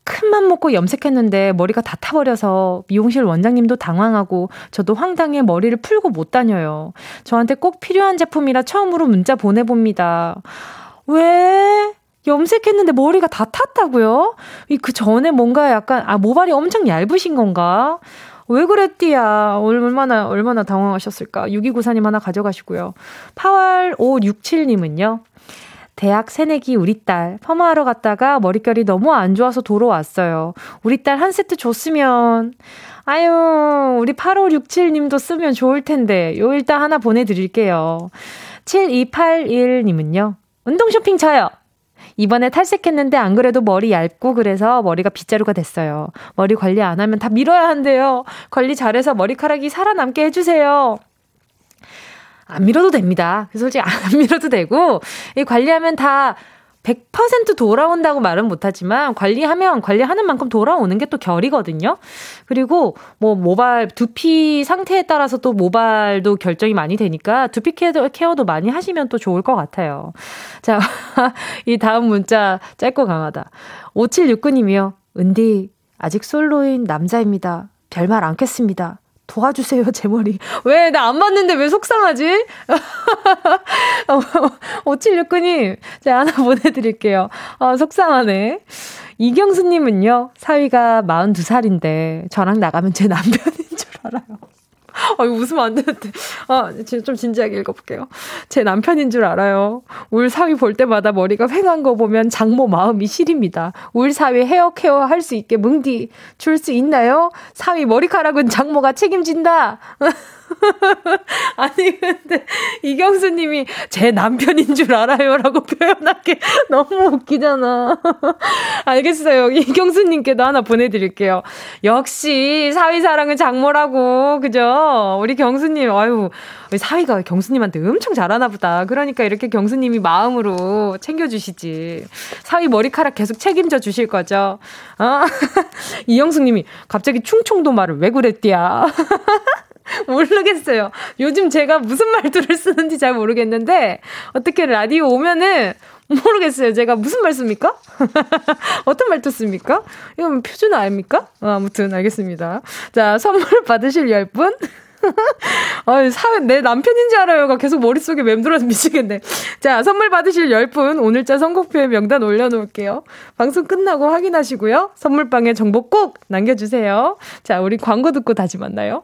큰 맘 먹고 염색했는데 머리가 다 타버려서 미용실 원장님도 당황하고 저도 황당해 머리를 풀고 못 다녀요. 저한테 꼭 필요한 제품이라 처음으로 문자 보내봅니다. 왜? 염색했는데 머리가 다 탔다고요? 그 전에 뭔가 약간, 아, 모발이 엄청 얇으신 건가? 왜 그랬디야? 얼마나, 얼마나 당황하셨을까? 6294님 하나 가져가시고요. 8월567님은요. 대학 새내기 우리 딸 퍼마하러 갔다가 머릿결이 너무 안 좋아서 도로 왔어요. 우리 딸 한 세트 줬으면 아유 우리 8567님도 쓰면 좋을 텐데 요 일단 하나 보내드릴게요. 7281님은요. 운동 쇼핑 저요. 이번에 탈색했는데 안 그래도 머리 얇고 그래서 머리가 빗자루가 됐어요. 머리 관리 안 하면 다 밀어야 한대요. 관리 잘해서 머리카락이 살아남게 해주세요. 안 밀어도 됩니다. 솔직히 안 밀어도 되고, 이 관리하면 다 100% 돌아온다고 말은 못하지만 관리하면 관리하는 만큼 돌아오는 게 또 결이거든요. 그리고 뭐 모발 두피 상태에 따라서 또 모발도 결정이 많이 되니까 두피 케어도, 케어도 많이 하시면 또 좋을 것 같아요. 자, 이 다음 문자 짧고 강하다. 5769님이요. 은디 아직 솔로인 남자입니다. 별말 않겠습니다. 도와주세요, 제 머리. 왜, 나 안 봤는데 왜 속상하지? 5769님, 제가 하나 보내드릴게요. 아, 속상하네. 이경수님은요, 사위가 42살인데, 저랑 나가면 제 남편인 줄 알아요. 아, 웃으면 안 되는데. 아, 좀 진지하게 읽어볼게요. 제 남편인 줄 알아요. 울 사위 볼 때마다 머리가 휑한 거 보면 장모 마음이 시립니다. 울 사위 헤어 케어 할 수 있게 뭉디 줄 수 있나요? 사위 머리카락은 장모가 책임진다. 아니, 근데 이경수 님이 제 남편인 줄 알아요. 라고 표현하기 너무 웃기잖아. 알겠어요. 이경수 님께도 하나 보내드릴게요. 역시 사위 사랑은 장모라고. 그죠? 우리 경수님, 아유, 사위가 경수님한테 엄청 잘하나 보다. 그러니까 이렇게 경수님이 마음으로 챙겨주시지. 사위 머리카락 계속 책임져 주실 거죠? 어? 이영숙 님이 갑자기 충청도 말을 왜 그랬디야? 모르겠어요. 요즘 제가 무슨 말투를 쓰는지 잘 모르겠는데, 어떻게 라디오 오면은, 모르겠어요. 제가 무슨 말 씁니까? 어떤 말투 씁니까? 이건 표준 아닙니까? 어, 아무튼 알겠습니다. 자, 선물 받으실 10분. 아, 사, 내 남편인 줄 알아요가 계속 머릿속에 맴돌아서 미치겠네. 자, 선물 받으실 10분 오늘자 선곡표에 명단 올려놓을게요. 방송 끝나고 확인하시고요. 선물방에 정보 꼭 남겨주세요. 자, 우리 광고 듣고 다시 만나요.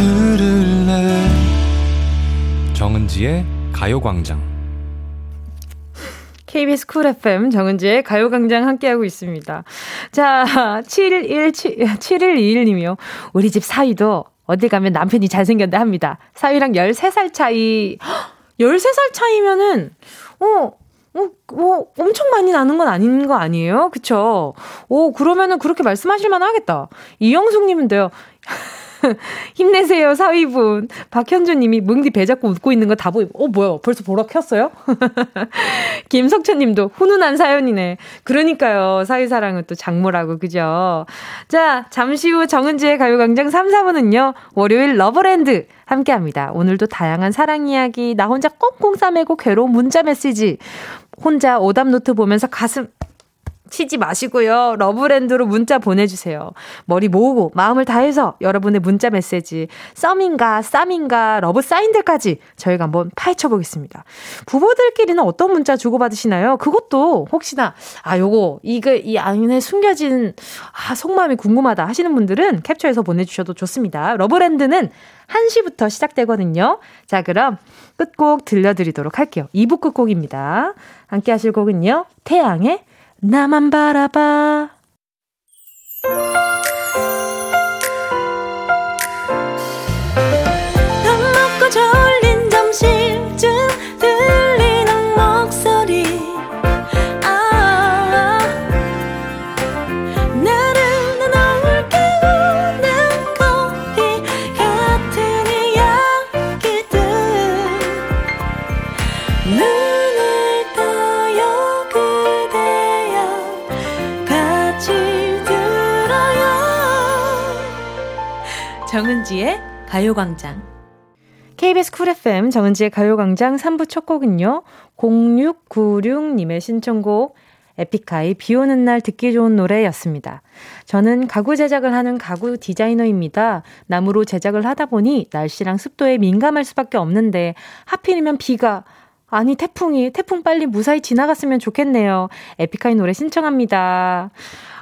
들을래 정은지의 가요광장 KBS 쿨 FM 정은지의 가요광장 함께하고 있습니다. 자, 717, 7121님이요. 우리 집 사위도 어디 가면 남편이 잘생겼다 합니다. 사위랑 13살 차이, 13살 차이면은, 어, 어, 뭐, 엄청 많이 나는 건 아닌 거 아니에요? 그쵸? 오, 그러면은 그렇게 말씀하실 만 하겠다. 이영숙님은데요. 힘내세요, 사위분. 박현주 님이 뭉디 배 잡고 웃고 있는 거 다 보이고, 어, 뭐야, 벌써 보라 켰어요? 김석천 님도 훈훈한 사연이네. 그러니까요, 사위사랑은 또 장모라고, 그죠? 자, 잠시 후 정은지의 가요광장 3, 4부는요, 월요일 러브랜드 함께 합니다. 오늘도 다양한 사랑 이야기, 나 혼자 꽁꽁 싸매고 괴로운 문자 메시지, 혼자 오답 노트 보면서 가슴 치지 마시고요. 러브랜드로 문자 보내주세요. 머리 모으고 마음을 다해서 여러분의 문자 메시지, 썸인가, 쌈인가, 러브 사인들까지 저희가 한번 파헤쳐 보겠습니다. 부부들끼리는 어떤 문자 주고받으시나요? 그것도 혹시나, 아, 요거, 이거, 이 안에 숨겨진, 아, 속마음이 궁금하다 하시는 분들은 캡처해서 보내주셔도 좋습니다. 러브랜드는 1시부터 시작되거든요. 자, 그럼 끝곡 들려드리도록 할게요. 2부 끝곡입니다. 함께 하실 곡은요. 태양의 나만 바라봐. 가요광장. KBS 쿨 FM 정은지의 가요광장 3부 첫 곡은요. 0696님의 신청곡 에픽하이 비 오는 날 듣기 좋은 노래였습니다. 저는 가구 제작을 하는 가구 디자이너입니다. 나무로 제작을 하다 보니 날씨랑 습도에 민감할 수밖에 없는데 하필이면 비가 아니 태풍이 태풍 빨리 무사히 지나갔으면 좋겠네요. 에픽하이 노래 신청합니다.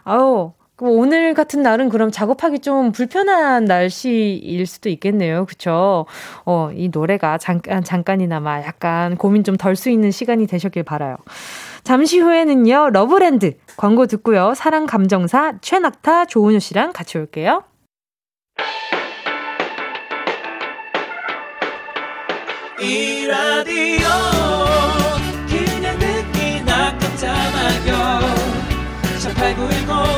아우 오늘 같은 날은 그럼 작업하기 좀 불편한 날씨일 수도 있겠네요. 그쵸? 어, 이 노래가 잠깐, 잠깐이나마 약간 고민 좀 덜 수 있는 시간이 되셨길 바라요. 잠시 후에는요, 러브랜드 광고 듣고요. 사랑 감정사 최낙타 조은유 씨랑 같이 올게요. 이 라디오 그냥 듣기나 깜짝마요 18910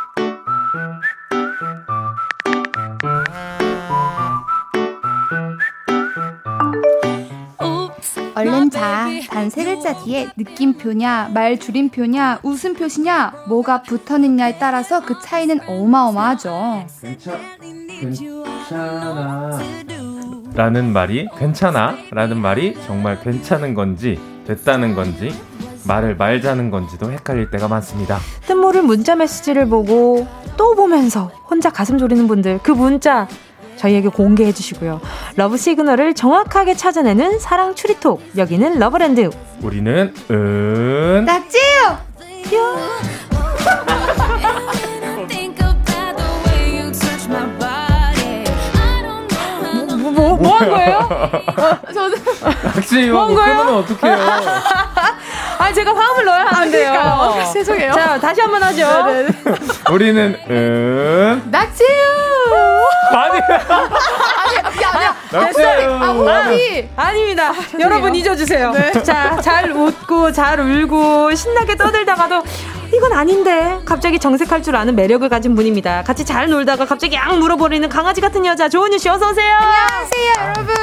얼른 자. 단 세 글자 뒤에 느낌표냐, 말 줄임표냐, 웃음 표시냐, 뭐가 붙어있냐에 따라서 그 차이는 어마어마하죠. 괜찮아. 라는 말이 괜찮아 라는 말이 정말 괜찮은 건지 됐다는 건지 말을 말자는 건지도 헷갈릴 때가 많습니다. 뜻모를 문자 메시지를 보고 또 보면서 혼자 가슴 졸이는 분들 그 문자 저희에게 공개해 주시고요. 러브 시그널을 정확하게 찾아내는 사랑 추리톡 여기는 러브랜드 우리는 은 낙지요. 뭐 뭐 한 거예요? 저도 낚시 뭐한 못 거예요? 끄면 어떡해요? 아 제가 화음을 넣어야 하는데요. 그러니까요. 죄송해요. 자 다시 한 번 하죠. 우리는 은 낙지요. 아니 아니, 아니야. 낙지예요. 아, 호흡이. 아닙니다. 여러분 잊어주세요. 자, 잘 웃고, 잘 울고, 신나게 떠들다가도 이건 아닌데 갑자기 정색할 줄 아는 매력을 가진 분입니다. 같이 잘 놀다가 갑자기 앙 물어버리는 강아지 같은 여자 조은유 씨 어서 오세요. 안녕하세요, 여러분.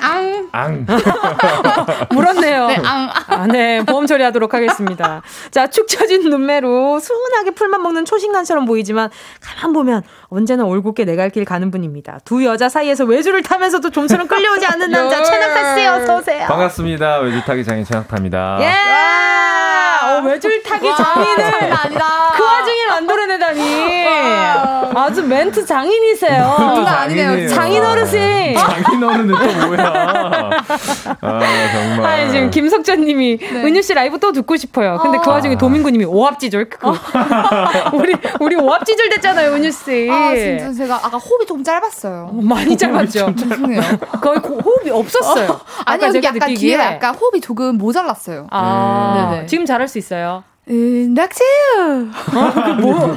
앙. 앙. 물었네요. 네, 앙. 아, 네, 보험 처리하도록 하겠습니다. 자, 축 처진 눈매로 순하게 풀만 먹는 초신간처럼 보이지만 가만 보면 언제나 올곧게 내 갈 길 가는 분입니다. 두 여자 사이에서 외주를 타면서도 좀처럼 끌려오지 않는 남자 최낙타 씨 어서 오세요. 반갑습니다. 외주 타기 장인 최낙타입니다. 예! 어, 외줄 타기 장인을 아니다. 그 와중에 만들어내다니. 아주 멘트 장인이세요. 장난 아니네요. 장인 어르신. 장인 어른은 또 뭐야? 아 정말. 아니, 지금 김석전 님이 은유 씨 라이브 또 듣고 싶어요. 근데 그 와중에 도민구 님이 오합지졸. 그 우리, 우리 오합지졸 됐잖아요, 은유 씨. 아, 진짜 제가 아까 호흡이 좀 짧았어요. 많이 짧았죠. 죄송해요. 거의 고- 호흡이 없었어요. 아니요, 아까 제가 약간 느끼기에. 뒤에 약간 호흡이 조금 모자랐어요. 아, 네네. 지금 잘할 수 있어요. 음, 낙지요. 뭐,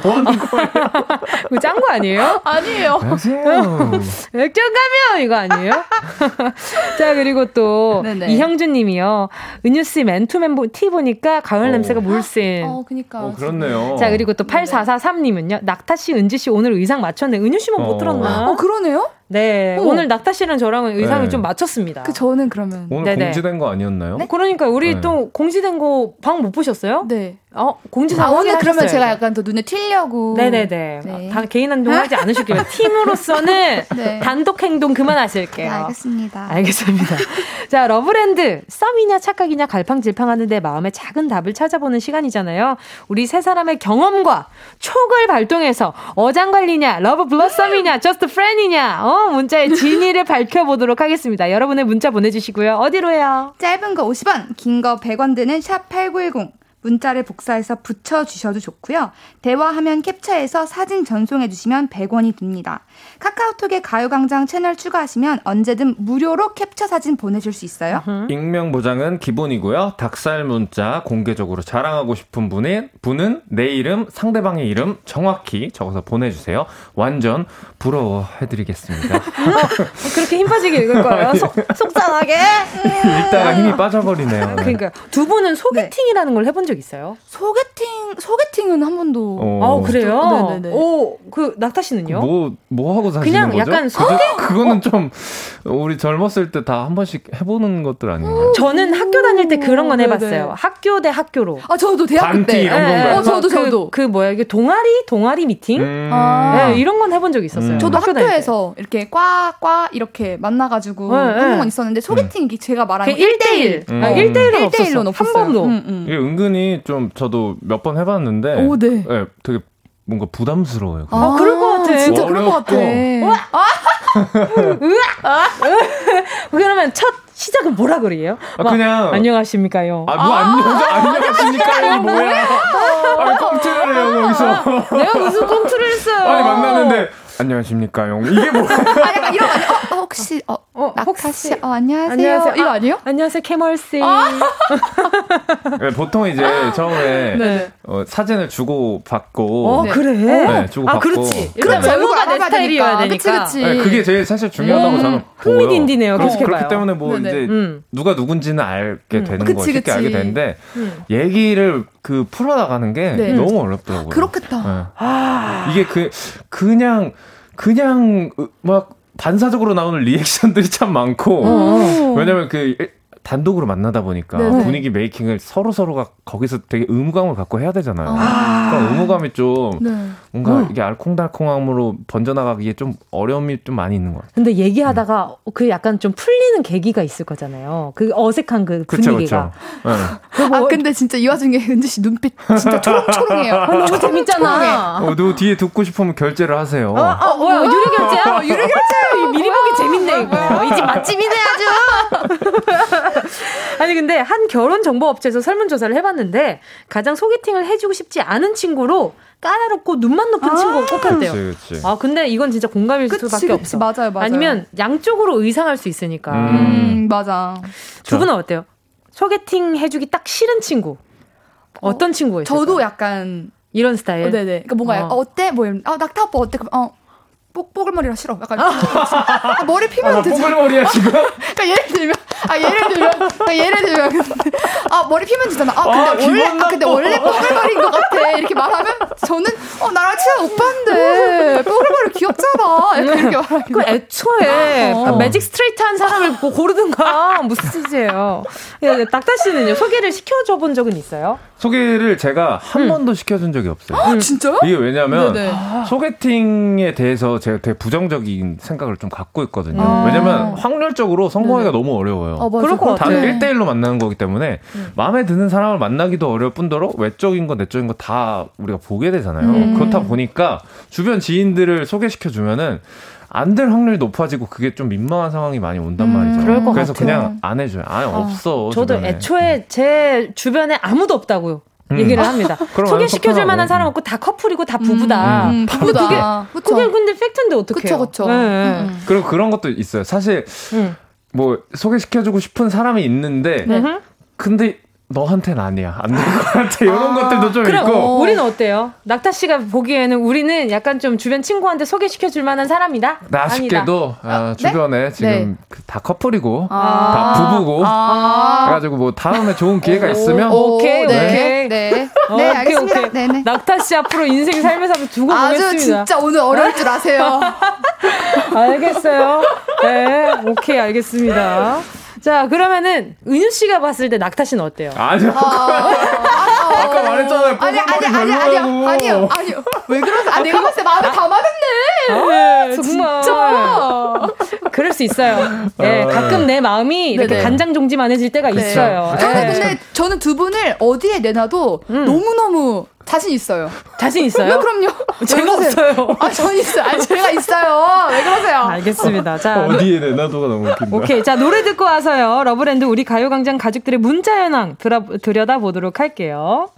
그거 짠거 아니에요? 아니에요. 안녕하세요. 액정 가면 이거 아니에요? 자 그리고 또 네네. 이형준 님이요. 은유 씨 맨투맨 보- 티 보니까 가을 어. 냄새가 물씬. 어, 그니까. 어, 그렇네요. 자 그리고 또 8443님은요. 낙타 씨, 은지 씨 오늘 의상 맞췄네. 은유 씨만 못 어. 들었나? 어, 그러네요? 네 어머. 오늘 낙타 씨랑 저랑은 의상을 네. 좀 맞췄습니다. 그 저는 그러면. 오늘 네네. 공지된 거 아니었나요? 그러니까 우리 네. 또 공지된 거 방 못 보셨어요? 네. 어 공지사 아, 오늘 그러면? 제가 약간 더 눈에 튀려고. 네네네. 네. 다 개인 행동 하지 않으실게요. 팀으로서는 네. 단독 행동 네, 그만하실게요. 알겠습니다. 알겠습니다. 자, 러브랜드. 썸이냐 착각이냐 갈팡질팡하는데 마음의 작은 답을 찾아보는 시간이잖아요. 우리 세 사람의 경험과 촉을 발동해서 어장관리냐, love blossom이냐, just friend이냐, 어, 문자의 진위를 밝혀보도록 하겠습니다. 여러분의 문자 보내주시고요. 어디로요? 짧은 거 50원, 긴 거 100원 드는 샵 8910. 문자를 복사해서 붙여주셔도 좋고요. 대화하면 캡처해서 사진 전송해주시면 100원이 듭니다. 카카오톡에 가요광장 채널 추가하시면 언제든 무료로 캡처 사진 보내줄 수 있어요. 익명 보장은 기본이고요. 닭살 문자 공개적으로 자랑하고 싶은 분의 분은 내 이름, 상대방의 이름 정확히 적어서 보내주세요. 완전 부러워 해드리겠습니다. 그렇게 힘 빠지게 읽을 거예요. 속, 속상하게. 읽다가 힘이 빠져버리네요. 네. 그러니까 두 분은 소개팅이라는 걸 해본 적 있어요? 소개팅, 소개팅은 한 번도. 어. 아, 그래요? 네네네. 오, 그, 낙타 씨는요? 뭐, 뭐 하고 사시는 그냥 거죠? 약간 그죠? 그거는 좀, 우리 젊었을 때 다 한 번씩 해보는 것들 아닌가요? 저는 학교 다닐 때 그런 건 네네. 해봤어요. 학교 대 학교로. 아, 저도 대학교 반티 때. 이런 건가요? 어, 저도, 그, 저도. 그 뭐야, 이게 동아리? 동아리 미팅? 음. 아. 네, 이런 건 해본 적 있었어요. 음. 저도 학교. 학교에서 이렇게 꽈, 꽈 이렇게 만나가지고 네, 네. 하는 건 있었는데 소개팅 이게 제가 말한 그 1대1. 음. 아, 1대1은 1대1로는 없었어. 없었어요. 한 번도. 음, 음. 이게 은근히 좀 저도 몇 번 해봤는데. 오, 네. 되게 뭔가 부담스러워요. 아, 그럴 것 같아. 진짜 그럴 것 같아. 어렵고. 그러면 첫 시작은 뭐라 그래요? 아, 막, 그냥- 안녕하십니까요? 아, 뭐 안녕, 안녕하십니까? 이 뭐야? 아, 꽁트를 해요, 여기서. 내가 무슨 꽁트를 했어요? 아니, 만났는데, 안녕하십니까, 용. 이게 뭐? 아, 약간 이런 거 아니야? 어, 어, 혹시, 어, 어, 낙타 씨, 어, 안녕하세요. 안녕하세요. 이거 아, 아니에요? 안녕하세요, 캐멀씨. 네, 보통 이제 처음에 네. 어, 사진을 주고 받고 어, 네. 그래? 네, 주고 아, 받고. 그렇지. 네. 그럼. 외모가 내 스타일이어야 되니까. 그치, 그치. 네, 그게 제일 사실 중요하다고 음, 저는 보여요. 그래서 그렇게 그렇기 봐요. 때문에 뭐 네네. 이제 음. 누가 누군지는 알게 음. 되는 그치, 거예요. 쉽게 그치. 알게 되는데 음. 얘기를 그 풀어나가는 게 네. 너무 어렵더라고요. 그렇겠다. 네. 아. 이게 그 그냥 그냥 으- 막 반사적으로 나오는 리액션들이 참 많고 어. 왜냐면 그 단독으로 만나다 보니까 네네. 분위기 메이킹을 서로 서로가 거기서 되게 의무감을 갖고 해야 되잖아요. 아. 그러니까 의무감이 좀 네. 뭔가 어. 이게 알콩달콩함으로 번져나가기에 좀 어려움이 좀 많이 있는 것 같아요. 근데 얘기하다가 그 약간 좀 풀리는 계기가 있을 거잖아요. 그 어색한 그 그쵸, 분위기가. 그쵸. 네. 그거 아, 근데 진짜 이 와중에 은지 씨 눈빛 진짜 초롱초롱해요. 너무 재밌잖아. 어, 누구 뒤에 듣고 싶으면 결제를 하세요. 어, 어, 뭐야, 유료 결제야? 유료 결제! 미리 보기 재밌네, 이거. 이 집 맛집이네, 아주! 아니, 근데 한 결혼 정보 업체에서 설문 조사를 해봤는데, 가장 소개팅을 해주고 싶지 않은 친구로 까다롭고 눈만 높은 친구가 꼽혔대요. 그렇지, 그렇지. 아, 근데 이건 진짜 공감일 그치, 수밖에 그치. 없어. 맞아요, 맞아요. 아니면 양쪽으로 의상할 수 있으니까. 음. 음, 맞아. 두 분은 어때요? 소개팅 해주기 딱 싫은 친구. 어떤 친구가 있어요? 저도 약간 이런 스타일. 어, 네네. 그러니까 뭔가 어. 약간 어때? 뭐 이런. 아 낙타 오빠 어때? 그럼 어. 뽀, 뽀글머리라 싫어. 약간 아, 머리 피면 아, 되지. 뽀글머리야 지금? 그러니까 예를 들면 아 예를 들면 그러니까 예를 들면 아 머리 피면 되잖아. 아 근데 아, 원래 아 근데. 원래 뽀글머리인 것 같아. 이렇게 말하면 저는 어 나랑 친한 오빠인데 뽀글머리 귀엽잖아. 이렇게 이렇게 말하기. 그 애초에 어. 아, 매직 스트레이트 한 사람을 고- 고르든가 무슨 뜻이에요. 예, 낙타 씨는요 소개를 시켜줘 본 적은 있어요? 소개를 제가 한 음. 번도 시켜준 적이 없어요. 아 진짜요? 이게 왜냐면 네네. 소개팅에 대해서 제가 되게 부정적인 생각을 좀 갖고 있거든요. 아. 왜냐면 확률적으로 성공하기가 너무 어려워요. 어, 맞아. 그럴 것다 같아. 1대1로 만나는 거기 때문에 음. 마음에 드는 사람을 만나기도 어려울 뿐더러 외적인 거 내적인 거 다 우리가 보게 되잖아요. 음. 그렇다 보니까 주변 지인들을 소개시켜 주면은 안 될 확률이 높아지고 그게 좀 민망한 상황이 많이 온단 음, 말이죠. 그럴 것 그래서 같아요. 그냥 안 해줘요. 아예 없어. 저도 주변에. 애초에 제 주변에 아무도 없다고 음. 얘기를 합니다. 소개시켜줄. 만한 사람 없고 다 커플이고 다 부부다. 음, 부부다. 그게, 그쵸. 그게 근데 팩트인데 어떡해요? 그쵸 그쵸. 네. 음, 음. 그리고 그런 것도 있어요. 사실 음. 뭐 소개시켜주고 싶은 사람이 있는데 음. 근데 너한테는 아니야. 안 될 것 같아. 이런 아, 것들도 좀 그럼 있고. 우리는 어때요? 낙타 씨가 보기에는 우리는 약간 좀 주변 친구한테 소개시켜 줄 만한 사람이다? 나 아쉽게도 아, 주변에 지금 네. 그다 커플이고 아. 다 부부고 아. 그래가지고 뭐 다음에 좋은 기회가 있으면 오, 오케이, 네. 오케이. 네. 네, 오케이, 알겠습니다. 오케이. 네네. 낙타 씨 앞으로 인생 살면서 한번 두고 아주 보겠습니다. 진짜 오늘 어려울 줄 아세요. 알겠어요. 네, 오케이, 알겠습니다. 자, 그러면은 은유 씨가 봤을 때 낙타 씨는 어때요? 아니요. 아까 말했잖아요. 아니 아니 아니 아니요. 아니요 아니요 왜 그러세요? 아 내가 봤을 때 마음에 다 맞았네. 네, 정말. 진짜. 그럴 수 있어요. 예, 어. 가끔 내 마음이 이렇게 네네. 간장 종지만해질 때가 네. 있어요. 저는 예. 근데 저는 두 분을 어디에 내놔도 음. 너무 너무 자신 있어요. 자신 왜 있어요? 그럼요? 제가 왜 그러세요? 없어요. 아, 전 있어요. 아, 제가 있어요. 왜 그러세요? 알겠습니다. 자, 어디에 내놔도가 너무 웃긴다. 오케이. 자, 노래 듣고 와서요. 러브랜드 우리 가요광장 가족들의 문자 현황 들어, 들여다보도록 할게요.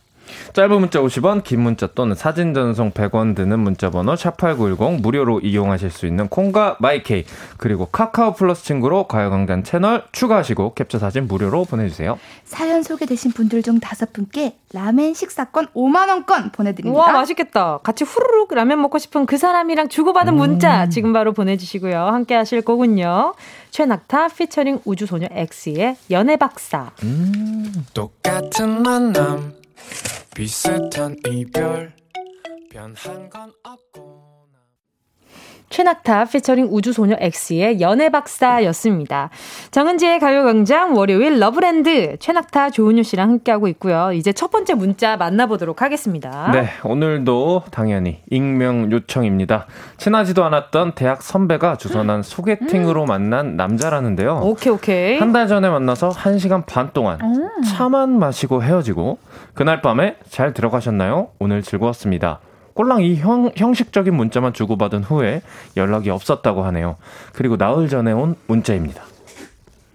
짧은 문자 50원, 긴 문자 또는 사진 전송 100원 드는 문자 번호 샵8910 무료로 이용하실 수 있는 콩과 마이케이 그리고 카카오 플러스 친구로 가요광장 채널 추가하시고 캡처 사진 무료로 보내주세요. 사연 소개되신 분들 중 다섯 분께 라멘 식사권 5만 원권 보내드립니다. 와, 맛있겠다. 같이 후루룩 라면 먹고 싶은 그 사람이랑 주고받은 문자 지금 바로 보내주시고요. 함께 하실 거군요. 최낙타 피처링 우주소녀 X의 연애박사. 똑같은 만남 비슷한 이별. 변한 건 없고 최낙타 피처링 우주소녀 엑시의 연애박사였습니다. 정은지의 가요광장 월요일 러브랜드 최낙타 조은유 씨랑 함께하고 있고요. 이제 첫 번째 문자 만나보도록 하겠습니다. 네, 오늘도 당연히 익명 요청입니다. 친하지도 않았던 대학 선배가 주선한 소개팅으로 만난 남자라는데요. 오케이, 오케이. 한 달 전에 만나서 1시간 반 동안 차만 마시고 헤어지고 그날 밤에 잘 들어가셨나요? 오늘 즐거웠습니다. 꼴랑 이 형, 형식적인 문자만 주고받은 후에 연락이 없었다고 하네요. 그리고 나흘 전에 온 문자입니다.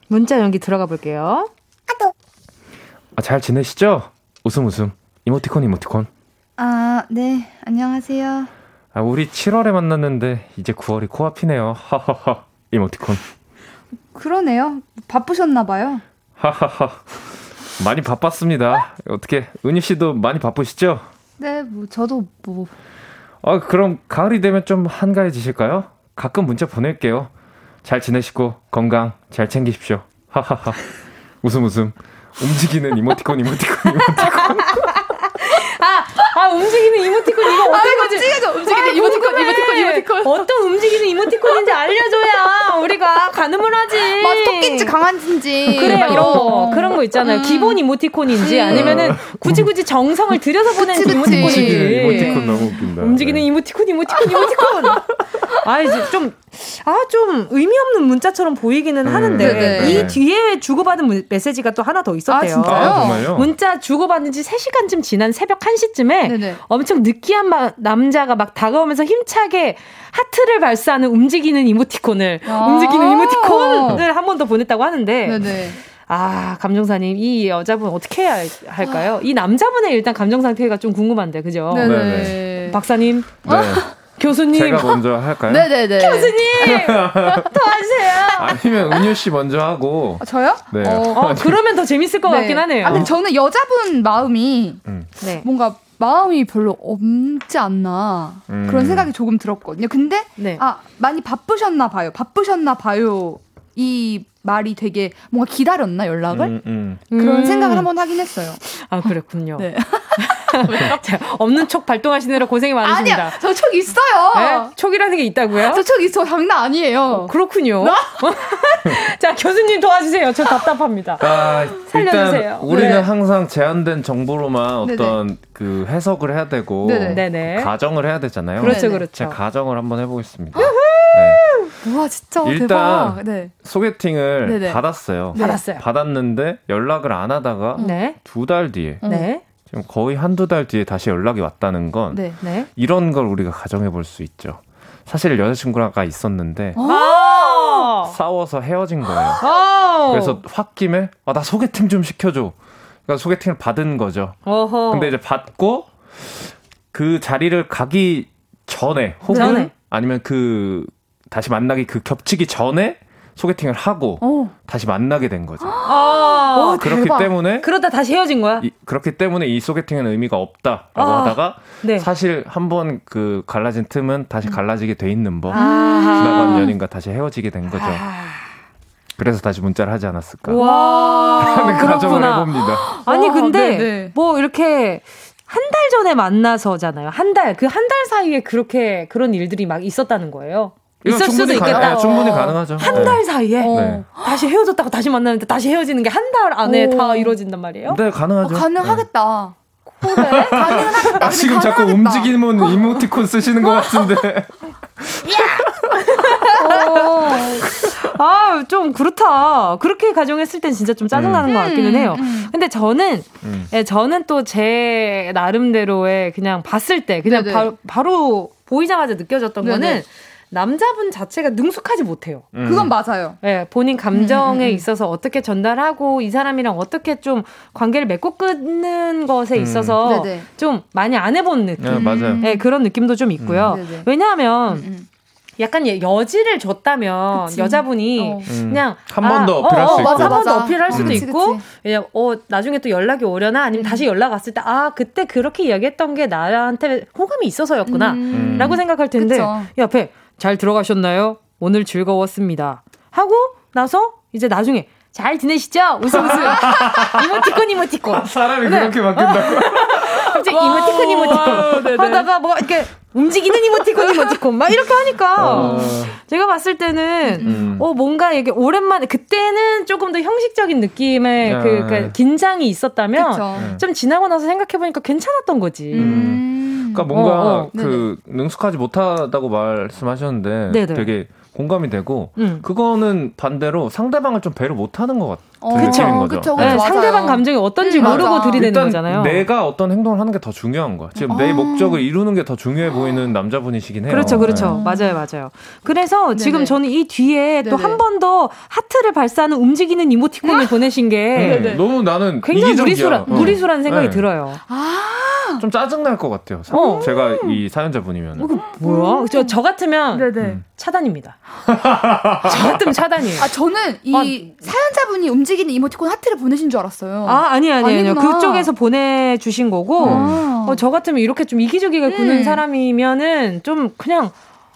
문자 연기 들어가 볼게요. 아, 잘 지내시죠? 웃음 웃음. 이모티콘 이모티콘. 아, 네. 안녕하세요. 아, 우리 7월에 만났는데 이제 9월이 코앞이네요. 하하하. 이모티콘. 그러네요. 바쁘셨나 봐요. 하하하. 많이 바빴습니다. 어떻게 은유 씨도 많이 바쁘시죠? 네, 뭐 저도 뭐 아, 그럼 가을이 되면 좀 한가해지실까요? 가끔 문자 보낼게요. 잘 지내시고 건강 잘 챙기십시오. 하하하. 웃음 웃음. 움직이는 이모티콘 이모티콘 이모티콘. 아, 아 움직이는 이모티콘 이거 어떤 거지? 움직여줘, 움직이는 아, 이모티콘, 궁금해. 이모티콘, 이모티콘. 어떤 움직이는 이모티콘인지 알려줘야 우리가 가늠을 하지. 막 토끼인지 강아지인지 그래요. 막 이런 거. 그런 거 있잖아요. 음. 기본 이모티콘인지 음. 아니면은 굳이 굳이 정성을 들여서 보낸 그치. 이모티콘인지. 움직이는 이모티콘 너무 웃긴다. 움직이는 네. 이모티콘, 이모티콘, 이모티콘. 아, 이제 좀, 아, 좀 의미 없는 문자처럼 보이기는 음, 하는데, 네네. 이 뒤에 주고받은 문- 메시지가 또 하나 더 있었대요. 아, 진짜요? 아, 정말요? 문자 주고받은 지 3시간쯤 지난 새벽 1시쯤에 네네. 엄청 느끼한 마- 남자가 막 다가오면서 힘차게 하트를 발사하는 움직이는 이모티콘을, 아. 움직이는 이모티콘을 한 번 더 보냈다고 하는데, 네네. 아, 감정사님, 이 여자분 어떻게 해야 할까요? 이 남자분의 일단 감정 상태가 좀 궁금한데, 그죠? 네네. 박사님, 네. 교수님, 제가 먼저 할까요? 네네네. 교수님, 도와주세요. 아니면 은유 씨 먼저 하고. 아, 저요? 네. 어, 그러면 더 재밌을 것 네. 같긴 하네요. 아, 근데 저는 여자분 마음이 네. 뭔가 마음이 별로 없지 않나 음. 그런 생각이 조금 들었거든요. 근데 네. 아 많이 바쁘셨나 봐요. 바쁘셨나 봐요. 이 말이 되게 뭔가 기다렸나 연락을 음, 음. 그런 음. 생각을 한번 하긴 했어요. 아, 그랬군요. 네. 자, 없는 척 발동하시느라 고생이 많으십니다. 아니야, 저 촉 있어요. 네? 촉이라는 게 있다고요? 저 촉 있어, 장난 아니에요. 그렇군요. 자, 교수님 도와주세요. 저 답답합니다. 아, 살려주세요. 일단 우리는 네. 항상 제한된 정보로만 어떤 그 해석을 해야 되고 네네. 네네. 가정을 해야 되잖아요. 그렇죠, 네네. 그렇죠. 제가 가정을 한번 해보겠습니다. 네. 우와, 진짜 일단 대박. 네. 소개팅을 네네. 받았어요. 받았어요. 받았는데 연락을 안 하다가 네. 두달 뒤에 네. 지금 거의 한두 달 뒤에 다시 연락이 왔다는 건 네. 네. 이런 걸 우리가 가정해 볼 수 있죠. 사실 여자친구가 있었는데 아! 싸워서 헤어진 거예요. 아! 그래서 홧김에 아, 나 소개팅 좀 시켜줘. 그러니까 소개팅을 받은 거죠. 어허. 근데 이제 받고 그 자리를 가기 전에 혹은 전에. 아니면 그 다시 만나기 그 겹치기 전에 소개팅을 하고 어. 다시 만나게 된 거죠. 아, 그렇기 대박. 때문에 그러다 다시 헤어진 거야? 이, 그렇기 때문에 이 소개팅은 의미가 없다라고 아, 하다가 네. 사실 한번 그 갈라진 틈은 다시 갈라지게 돼 있는 법. 아하. 지나간 연인과 다시 헤어지게 된 거죠. 그래서 다시 문자를 하지 않았을까 와. 하는 가정을 그렇구나. 해봅니다. 아니 와, 근데 네네. 뭐 이렇게 한달 전에 만나서잖아요. 한 달 그 한 달 사이에 그렇게 그런 일들이 막 있었다는 거예요. 있을 수도 있겠다. 가능, 네, 충분히 가능하죠. 한 네. 달 사이에 어. 네. 다시 헤어졌다고 다시 만나는데 다시 헤어지는 게 한 달 안에 오. 다 이루어진단 말이에요. 네, 어, 가능하죠. 가능하겠다. 그래? 가능하겠다. 아, 지금 자꾸 가능하겠다. 움직이는 이모티콘 쓰시는 것 같은데. 아, 좀 그렇다. 그렇게 가정했을 땐 진짜 좀 짜증나는 것 같기는 해요. 음. 근데 저는, 음. 예, 저는 또 제 나름대로의 그냥 봤을 때, 그냥. 바, 바로 보이자마자 느껴졌던 네네. 거는 남자분 자체가 능숙하지 못해요. 음. 그건 맞아요. 예, 본인 감정에 음, 음, 음. 있어서 어떻게 전달하고 이 사람이랑 어떻게 좀 관계를 맺고 끊는 것에 음. 있어서 네네. 좀 많이 안 해본 느낌. 네, 맞아요. 예, 그런 느낌도 좀 있고요. 음. 왜냐하면 음, 음. 약간 예- 여지를 줬다면 그치. 여자분이 어. 음. 그냥 한 번더 어필할 수 있고. 한 번 더. 어필할 수도 음. 그치, 있고 그치. 그냥 어 나중에 또 연락이 오려나 아니면 다시 연락 왔을 때 아 그때 그렇게 이야기했던 게 나한테 호감이 있어서였구나 음. 라고 생각할 텐데 그쵸. 옆에 잘 들어가셨나요? 오늘 즐거웠습니다. 하고 나서 이제 나중에 잘 지내시죠? 웃음 웃음 이모티콘 이모티콘 사람이 네. 그렇게 바뀐다고? 갑자기 이모티콘 이모티콘 하다가 뭐 이렇게 움직이는 이모티콘 이모티콘 막 이렇게 하니까 어, 제가 봤을 때는 음. 어 뭔가 이게 오랜만에 그때는 조금 더 형식적인 느낌의 야. 그, 그 긴장이 있었다면 그쵸. 네. 좀 지나고 나서 생각해 보니까 괜찮았던 거지. 음. 그러니까 뭔가 어, 어. 그 능숙하지 못하다고 말씀하셨는데 네네. 되게 공감이 되고 음. 그거는 반대로 상대방을 좀 배려 못하는 것 같아요. 어, 그쵸. 그쵸, 그쵸, 네, 맞아요. 상대방 감정이 어떤지 음, 모르고 맞아. 들이대는 거잖아요. 내가 어떤 행동을 하는 게 더 중요한 거야. 지금 내 아. 목적을 이루는 게 더 중요해 보이는 남자분이시긴 해요. 그렇죠, 그렇죠. 네. 맞아요, 맞아요. 그래서 지금 네네. 저는 이 뒤에 또. 한 번 더 하트를 발사하는 움직이는 이이모티콘을 보내신 네. 게 음, 너무 나는 굉장히 이기적이야. 무리수라, 어. 무리수라는 생각이 네. 들어요. 아, 좀 짜증 날 것 같아요. 사- 어. 제가 이 사연자분이면. 어, 그 뭐야? 저, 저 같으면 네네. 차단입니다. 저 같으면 차단이에요. 아 저는 이 사연자분이 움직 이는 이모티콘 하트를 보내신 줄 알았어요. 아, 아니, 아니, 아니요. 아니구나. 그쪽에서 보내주신 거고, 아. 어, 저 같으면 이렇게 좀 이기적이게 구는 음. 사람이면은 좀 그냥,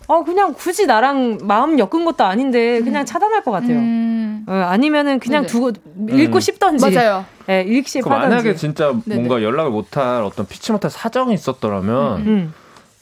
어, 그냥 굳이 나랑 마음 엮은 것도 아닌데 그냥 차단할 것 같아요. 음. 어, 아니면은 그냥 네네. 두고 읽고 음. 싶던지. 맞아요. 예, 읽시 그 하던지. 만약에 진짜 네네. 뭔가 연락을 못할 어떤 피치 못할 사정이 있었더라면 음.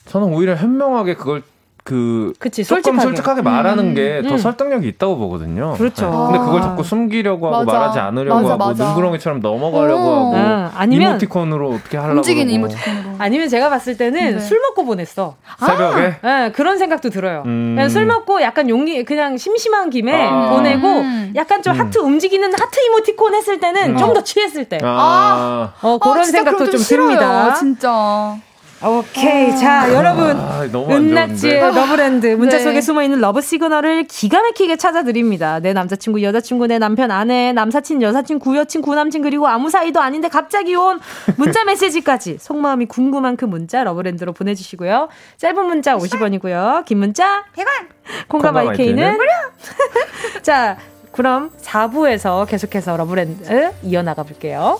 저는 오히려 현명하게 그걸 그 그치, 조금 솔직하게. 솔직하게, 말하는 게더 음. 설득력이 있다고 보거든요. 그렇죠. 네. 근데 그걸 아. 자꾸 숨기려고 하고 맞아. 말하지 않으려고 맞아, 하고 맞아. 눈구렁이처럼 넘어가려고 어. 하고 아, 아니면- 이모티콘으로 어떻게 하려고 움직이는 그러고. 이모티콘으로. 아니면 제가 봤을 때는 네. 술 먹고 보냈어. 새벽에 예, 그런 생각도 들어요. 음. 그냥 술 먹고 약간 용기, 그냥 심심한 김에 아. 보내고, 음. 약간 좀 음. 하트 움직이는 하트 이모티콘 했을 때는 음. 좀더 취했을 때. 아, 어, 그런 아, 생각도 좀 싫어요, 듭니다. 진짜. 오케이. 자, 여러분. 아, 좋은데. 러브랜드 문자 네. 속에 숨어 있는 love signal을 기가 막히게 찾아드립니다. 내 남자친구, 여자친구, 내 남편, 아내, 남사친, 여사친, 구여친, 구남친 그리고 아무 사이도 아닌데 갑자기 온 문자 메시지까지 속마음이 궁금한 그 문자 러브랜드로 보내주시고요. 짧은 문자 50원이고요. 긴 문자 100원. 콩과 콩과 마이케이는 마이케이는 무료. 자, 그럼 4부에서 계속해서 러브랜드 이어나가 볼게요.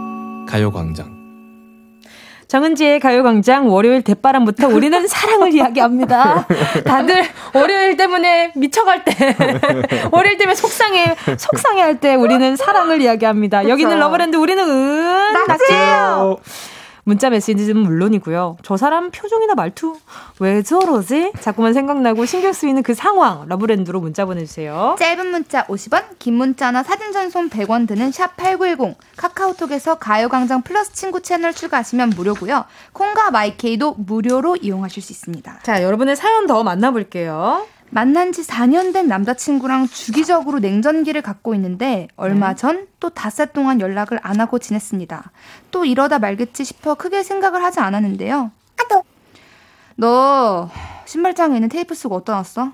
가요광장. 정은지의 가요광장 월요일 대바람부터 우리는 사랑을 이야기합니다. 다들 월요일 때문에 미쳐갈 때, 월요일 때문에 속상해, 속상해 할 때 우리는 사랑을 이야기합니다. 여기는 러브랜드 우리는 은낙지예요. 문자 메시지는 물론이고요. 저 사람 표정이나 말투 왜 저러지? 자꾸만 생각나고 신경 쓰이는 그 상황 러브랜드로 문자 보내주세요. 짧은 문자 50원, 긴 문자나 사진 전송 100원 드는 샵 8910. 카카오톡에서 가요광장 플러스 친구 채널 추가하시면 무료고요. 콩과 마이케이도 무료로 이용하실 수 있습니다. 자, 여러분의 사연 더 만나볼게요. 만난 지 4년 된 남자친구랑 주기적으로 냉전기를 갖고 있는데 얼마 전 또 닷새 동안 연락을 안 하고 지냈습니다. 또 이러다 말겠지 싶어 크게 생각을 하지 않았는데요. 너 신발장에 있는 테이프 쓰고 어디다 놨어?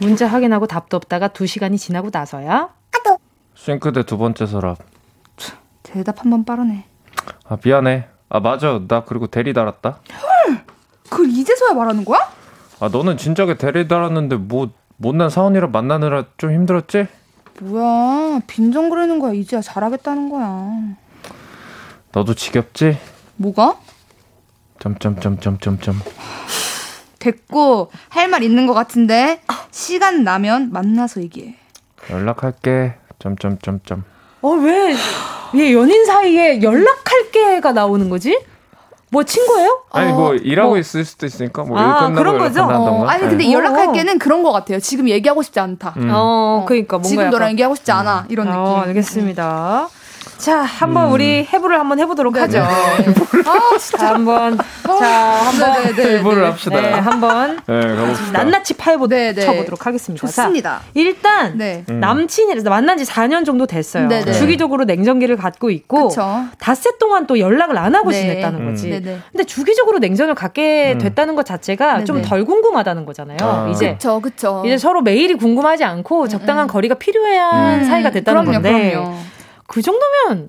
문자 확인하고 답도 없다가 두 시간이 지나고 나서야 싱크대 두 번째 서랍. 대답 한 번 빠르네. 아 미안해. 아 맞아. 나 그리고 대리 달았다. 그걸 이제서야 말하는 거야? 아 너는 진작에 달았는데 뭐 못난 사원이라 만나느라 좀 힘들었지? 뭐야 빈정 거리는 거야 이제야 잘하겠다는 거야. 너도 지겹지? 뭐가? 점점점점점점. 됐고 할 말 있는 것 같은데 시간 나면 만나서 얘기해. 연락할게. 점점점점. 어, 왜, 얘 연인 사이에 연락할게가 나오는 거지? 뭐 친구예요? 아니 어, 뭐 일하고 뭐. 있을 수도 있으니까 뭐 아, 일 끝나고 그런 거죠? 어, 아니 근데 네. 연락할 게는 그런 것 같아요. 지금 얘기하고 싶지 않다. 음. 어, 그러니까 뭔가 지금 약간- 너랑 얘기하고 싶지 않아 이런 느낌. 어, 알겠습니다. 자, 한번 음. 우리 해부를 한번 해보도록 하죠. 아 진짜. 자, 한번, 자, 한번, 네네네. 해부를 합시다. 네, 한번 네. 낱낱이 파헤보 네, 네. 쳐보도록 하겠습니다. 좋습니다. 자, 일단 네. 음. 남친이라서 만난 지 4년 정도 됐어요. 네, 네. 주기적으로 냉전기를 갖고 있고 그쵸. 닷새 동안 또 연락을 안 하고 네. 지냈다는 음. 거지. 네네. 근데 주기적으로 냉전을 갖게 음. 됐다는 것 자체가 네네. 좀덜 궁금하다는 거잖아요. 아. 이제 그쵸 그쵸. 이제 서로 매일이 궁금하지 않고 적당한 거리가 필요한 음, 사이가 됐다는 그럼요, 건데 그럼요. 그 정도면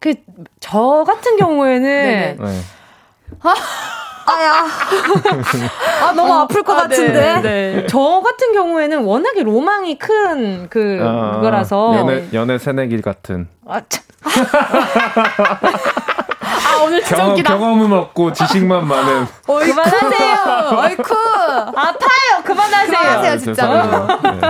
그 저 같은 경우에는 네네. 네. 아야. 아 너무 아플 것 아, 같은데 네, 저 같은 경우에는 워낙에 로망이 큰 그 아, 그거라서 연애 연애 새내기 같은 아, 참. 아 오늘 진짜 경험 웃기다. 경험은 없고 지식만 많은. 그만하세요. 어이쿠. 아파요. 그만하세요. 그만하세요, 아, 진짜. 네.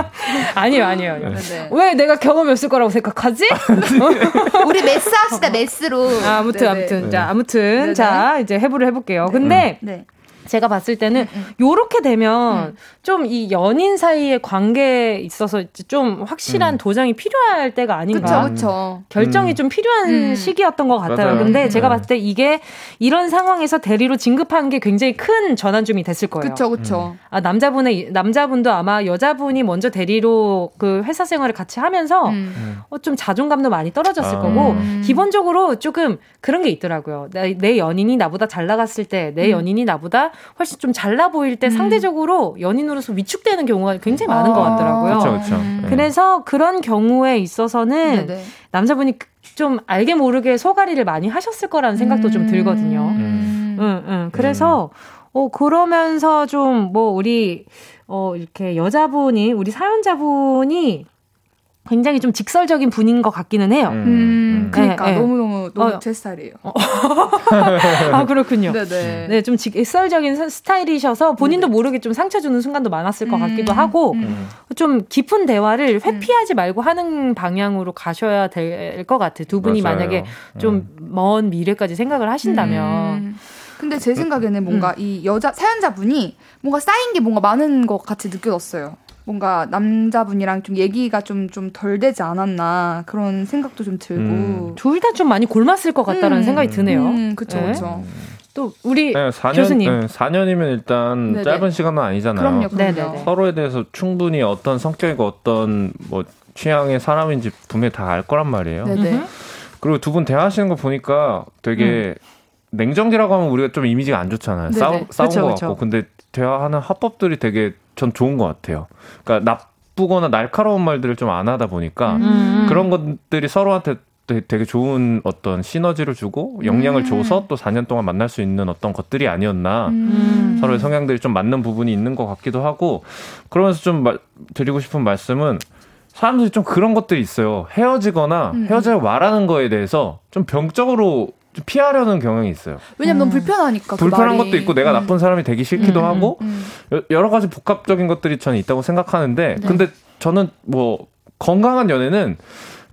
아니요, 아니요. 아니요. 네. 왜 내가 경험이 없을 거라고 생각하지? 우리 메스 합시다 메스로. 아, 아무튼 네네. 아무튼 네. 자 아무튼 네네. 자 이제 해부를 해볼게요. 근데 네. 제가 봤을 때는 음, 요렇게 되면 좀이 연인 사이의 관계에 있어서 좀 확실한 음. 도장이 필요할 때가 아닌가. 그쵸, 그쵸. 결정이 음. 좀 필요한 음. 시기였던 것 같아요. 맞아요. 근데 제가 네. 봤을 때 이게 이런 상황에서 대리로 진급한 게 굉장히 큰 전환점이 됐을 거예요. 그쵸, 그쵸. 아, 남자분의 남자분도 아마 여자분이 먼저 대리로 그 회사 생활을 같이 하면서 음. 어, 좀 자존감도 많이 떨어졌을 아. 거고 음. 기본적으로 조금 그런 게 있더라고요. 내, 내 연인이 나보다 잘 나갔을 때, 내 음. 연인이 나보다 훨씬 좀 잘나 보일 때 음. 상대적으로 연인으로서 위축되는 경우가 굉장히 많은 것 같더라고요. 그쵸, 그쵸. 음. 네. 그래서 그런 경우에 있어서는 네네. 남자분이 그- 좀 알게 모르게 소가리를 많이 하셨을 거라는 생각도 좀 들거든요. 음. 응, 응. 그래서, 어, 그러면서 좀, 뭐, 우리, 어, 이렇게 여자분이, 우리 사연자분이 굉장히 좀 직설적인 분인 것 같기는 해요. 음, 그러니까 네, 네. 너무너무 너무 어. 제 스타일이에요. 아, 그렇군요. 네네. 네, 좀 직설적인 스- 스타일이셔서 본인도 모르게 좀 상처 주는 순간도 많았을 것 음, 같기도 하고, 음. 좀 깊은 대화를 회피하지 말고 하는 방향으로 가셔야 될 것 같아요. 두 분이 맞아요. 만약에 좀 먼 미래까지 생각을 하신다면. 음. 근데 제 생각에는 뭔가 이 여자 사연자분이 뭔가 쌓인 게 뭔가 많은 것 같이 느껴졌어요. 뭔가 남자분이랑 좀 얘기가 좀 좀 덜 되지 않았나 그런 생각도 좀 들고. 음. 둘다 좀 많이 골맞을 것 같다라는 음. 생각이 드네요. 음, 그쵸, 네. 그쵸. 또 우리 네, 4년, 교수님. 네, 4년이면 일단 네네. 짧은 시간은 아니잖아요. 그럼요, 그럼요. 서로에 대해서 충분히 어떤 성격이고 어떤 뭐 취향의 사람인지 분명히 다 알 거란 말이에요. 네네. 그리고 두 분 대화하시는 거 보니까 되게 냉정지라고 하면 우리가 좀 이미지가 안 좋잖아요. 네네. 싸우, 싸운 그쵸, 것 그쵸. 같고. 근데 대화하는 화법들이 되게 전 좋은 것 같아요. 그러니까 나쁘거나 날카로운 말들을 좀 안 하다 보니까 음. 그런 것들이 서로한테 되- 되게 좋은 어떤 시너지를 주고 영향을 음. 줘서 또 4년 동안 만날 수 있는 어떤 것들이 아니었나. 음. 서로의 성향들이 좀 맞는 부분이 있는 것 같기도 하고 그러면서 좀 마- 드리고 싶은 말씀은 사람들이 좀 그런 것들이 있어요. 헤어지거나 음. 헤어져 말하는 거에 대해서 좀 병적으로 좀 피하려는 경향이 있어요. 왜냐면 너무 불편하니까. 그 불편한 말이. 것도 있고 내가 음. 나쁜 사람이 되기 싫기도 음, 음, 하고 음. 여- 여러 가지 복합적인 것들이 저는 있다고 생각하는데 네. 근데 저는 뭐 건강한 연애는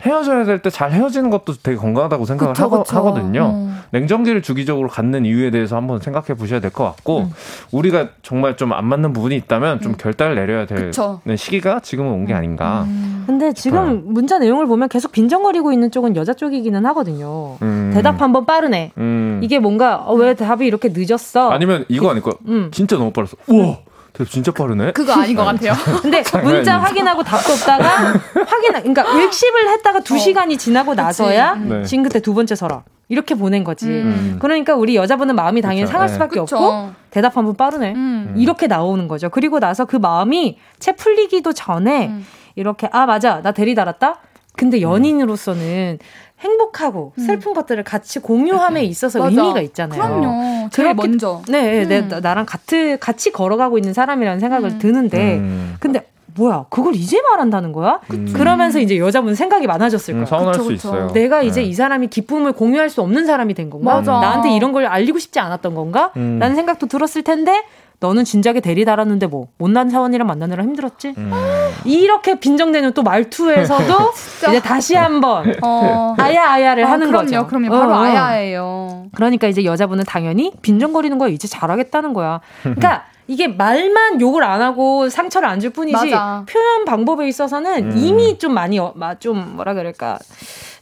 헤어져야 될 때 잘 헤어지는 것도 되게 건강하다고 생각을 그쵸, 하거, 그쵸. 하거든요. 어. 냉정기를 주기적으로 갖는 이유에 대해서 한번 생각해 보셔야 될 것 같고 음. 우리가 정말 좀 안 맞는 부분이 있다면 좀 음. 결단을 내려야 되는 그쵸. 시기가 지금은 온 게 아닌가. 음. 근데 지금 문자 내용을 보면 계속 빈정거리고 있는 쪽은 여자 쪽이기는 하거든요. 음. 대답 한번 빠르네. 음. 이게 뭔가 어, 왜 답이 이렇게 늦었어? 아니면 이거 아닐까? 음. 진짜 너무 빠르어. 우와, 대답 진짜 빠르네. 그거 아닌 것 같아요. 근데 문자 확인하고 답도 없다가 확인, 그러니까 일십을 했다가 두 어. 시간이 지나고 나서야 네. 지금 그때 두 번째 서라. 이렇게 보낸 거지. 음. 그러니까 우리 여자분은 마음이 당연히 그쵸, 상할 네. 수밖에 그쵸. 없고 대답 한번 빠르네. 음. 이렇게 나오는 거죠. 그리고 나서 그 마음이 채 풀리기도 전에 음. 이렇게 아 맞아 나 대리 달았다. 근데 연인으로서는 행복하고 슬픈 것들을 같이 공유함에 있어서 맞아. 의미가 있잖아요. 그럼요. 제일 그렇기- 먼저. 네, 네, 음. 나- 나랑 같이 같이 걸어가고 있는 사람이라는 생각을 음. 드는데, 음. 근데 뭐야, 그걸 이제 말한다는 거야? 음. 그러면서 이제 여자분 생각이 많아졌을 음, 거야. 서운할 그쵸, 수 그쵸. 있어요. 내가 이제 네. 이 사람이 기쁨을 공유할 수 없는 사람이 된 건가? 맞아. 나한테 이런 걸 알리고 싶지 않았던 건가? 음. 라는 생각도 들었을 텐데, 너는 진작에 대리 달았는데 뭐 못난 사원이랑 만나느라 힘들었지? 음. 이렇게 빈정대는 또 말투에서도 이제 다시 한번 어. 아야 아야를 아, 하는 그럼요, 거죠. 그럼요. 바로 어, 어. 아야예요. 그러니까 이제 여자분은 당연히 빈정거리는 거야 이제 잘하겠다는 거야. 그러니까 이게 말만 욕을 안 하고 상처를 안 줄 뿐이지 맞아. 표현 방법에 있어서는 음. 이미 좀 많이 어, 마- 좀 뭐라 그럴까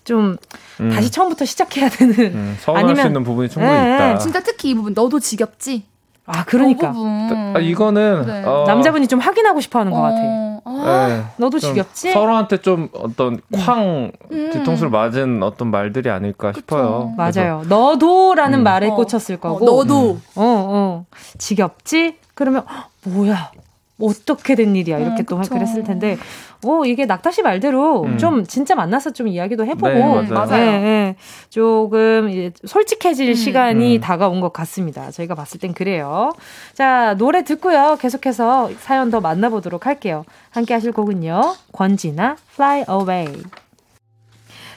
좀 음. 다시 처음부터 시작해야 되는. 음, 서운할 아니면- 수 있는 부분이 충분히 예, 있다. 진짜 특히 이 부분 너도 지겹지? 아 그러니까 그. 아, 이거는 네. 어, 남자분이 좀 확인하고 싶어하는 것 같아. 어, 아, 네, 너도 좀 지겹지? 서로한테 좀 어떤 쾅 음. 뒤통수를 맞은 어떤 말들이 아닐까 싶어요. 그래서 맞아요. 너도라는 음. 말에 어. 꽂혔을 어, 거고. 너도. 어, 어. 지겹지? 그러면, 헉, 뭐야. 어떻게 된 일이야. 이렇게 음, 또 그쵸. 그랬을 텐데, 어, 이게 낙타 씨 말대로 음. 좀 진짜 만나서 좀 이야기도 해보고, 네, 맞아요. 예, 예. 조금 이제 솔직해질 음. 시간이 음. 다가온 것 같습니다. 저희가 봤을 땐 그래요. 자, 노래 듣고요. 계속해서 사연 더 만나보도록 할게요. 함께 하실 곡은요. 권진아 Fly Away.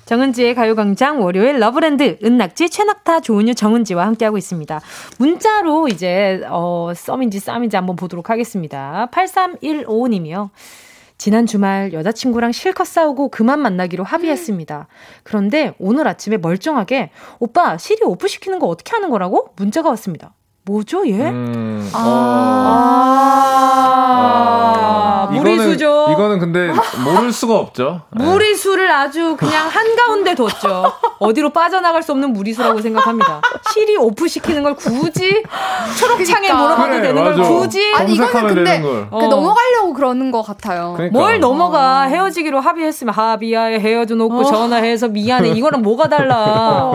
정은지의 가요광장 월요일 러브랜드 은낙지 최낙타 조은유 정은지와 함께하고 있습니다. 문자로 이제 어 썸인지 쌈인지 한번 보도록 하겠습니다. 8315님이요. 지난 주말 여자친구랑 실컷 싸우고 그만 만나기로 합의했습니다. 그런데 오늘 아침에 멀쩡하게 오빠 시리 off 시키는 거 어떻게 하는 거라고 문자가 왔습니다. 뭐죠, 얘? 음, 아, 무리수죠. 이거는, 이거는 근데 모를 수가 없죠. 네. 무리수를 아주 그냥 한 가운데 뒀죠. 어디로 빠져나갈 수 없는 무리수라고 생각합니다. 시리 off 시키는 걸 굳이 초록창에 그러니까. 물어봐도 그래, 되는 걸 맞아. 굳이 아니 이거는 근데. 그 어. 넘어가려고 그러는 것 같아요. 그러니까. 뭘 넘어가 헤어지기로 합의했으면 합의하에 헤어져 놓고 전화해서 미안해 이거랑 뭐가 달라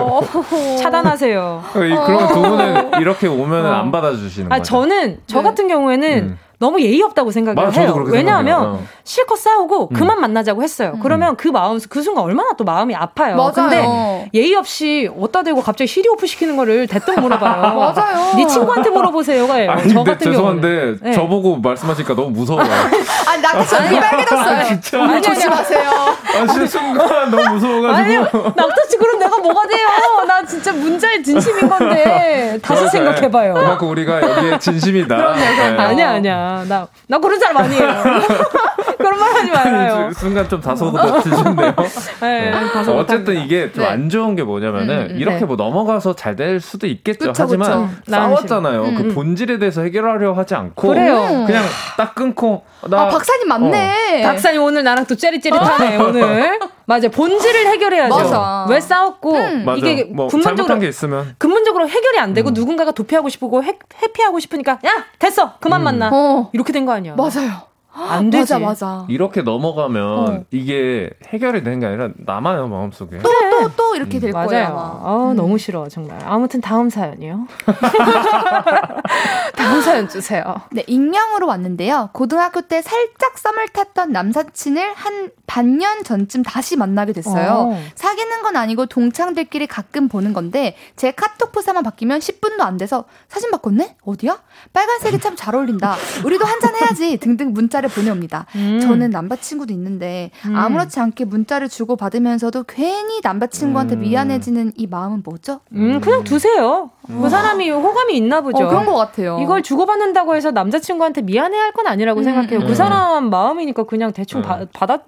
차단하세요. 이- 그러면 두 분은 이렇게 오면 은안 받아주시는 아 거죠? 저는 저 같은 경우에는 음. 너무 예의 없다고 생각을 맞아, 해요. 왜냐하면 생각해요. 어. 실컷 싸우고 음. 그만 만나자고 했어요. 그러면 그 마음 그 순간 얼마나 또 마음이 아파요. 맞아요. 근데 예의 없이 어디다 대고 갑자기 시리 오프 시키는 거를 대뜸 물어봐요. 맞아요. 네 친구한테 물어보세요가요. 아니, 저 같은 죄송한데 경우는. 네. 저보고 말씀하시니까 너무 무서워요. 아니 나도 전이 빨개졌어요. 진짜. 오늘 조심하세요. 아, 진짜 순간 너무 아니, 무서워가지고. 낙타씨 그럼 내가 뭐가 돼요? 나 진짜 문자에 진심인 건데 다시 그러니까 생각해봐요. 그만큼 우리가 여기에 진심이다. 네. 아니야 아니야 나 나 그런 사람 아니에요. 그런 말 하지 말아요. 순간 좀 다소곳해지신데요. 네, 다소 어쨌든 이게 좀 네. 안 좋은 게 뭐냐면은 음, 음, 이렇게 네. 뭐 넘어가서 잘 될 수도 있겠죠. 그쵸, 하지만 그쵸. 싸웠잖아요. 음, 그 음. 본질에 대해서 해결하려 하지 않고 그래요. 그냥 딱 끊고 나 아 박사님 맞네. 박사님 오늘 나랑 또 째릿째릿하네 오늘. 맞아 본질을 해결해야죠. 맞아. 왜 싸웠고 음. 이게 뭐 근본적으로 게 있으면 근본적으로 해결이 안 음. 되고 누군가가 도피하고 싶고 해, 회피하고 싶으니까 야 됐어 그만 음. 만나 어 이렇게 된 거 아니야? 맞아요. 안 되지. 맞아 맞아. 이렇게 넘어가면 어. 이게 해결이 되는 게 아니라 남아요 마음속에. 또 또또 이렇게 될 거예요. 맞아요. 아마. 아 음. 너무 싫어 정말. 아무튼 다음 사연이요. 다음 사연 주세요. 네, 익명으로 왔는데요. 고등학교 때 살짝 썸을 탔던 남사친을 한 반년 전쯤 다시 만나게 됐어요. 어. 사귀는 건 아니고 동창들끼리 가끔 보는 건데 제 카톡 프사만 바뀌면 10분도 안 돼서 사진 바꿨네? 어디야? 빨간색이 참 잘 어울린다. 우리도 한잔 해야지. 등등 문자를 보내옵니다. 음. 저는 남자친구도 있는데 음. 아무렇지 않게 문자를 주고 받으면서도 괜히 남자친구한테 음. 미안해지는 이 마음은 뭐죠? 음 그냥 두세요. 그 사람이 호감이 있나 보죠. 어, 그런 것 같아요. 이걸 주고받는다고 해서 남자친구한테 미안해할 건 아니라고 음, 생각해요. 음. 그 사람 마음이니까 그냥 대충 바, 음. 받아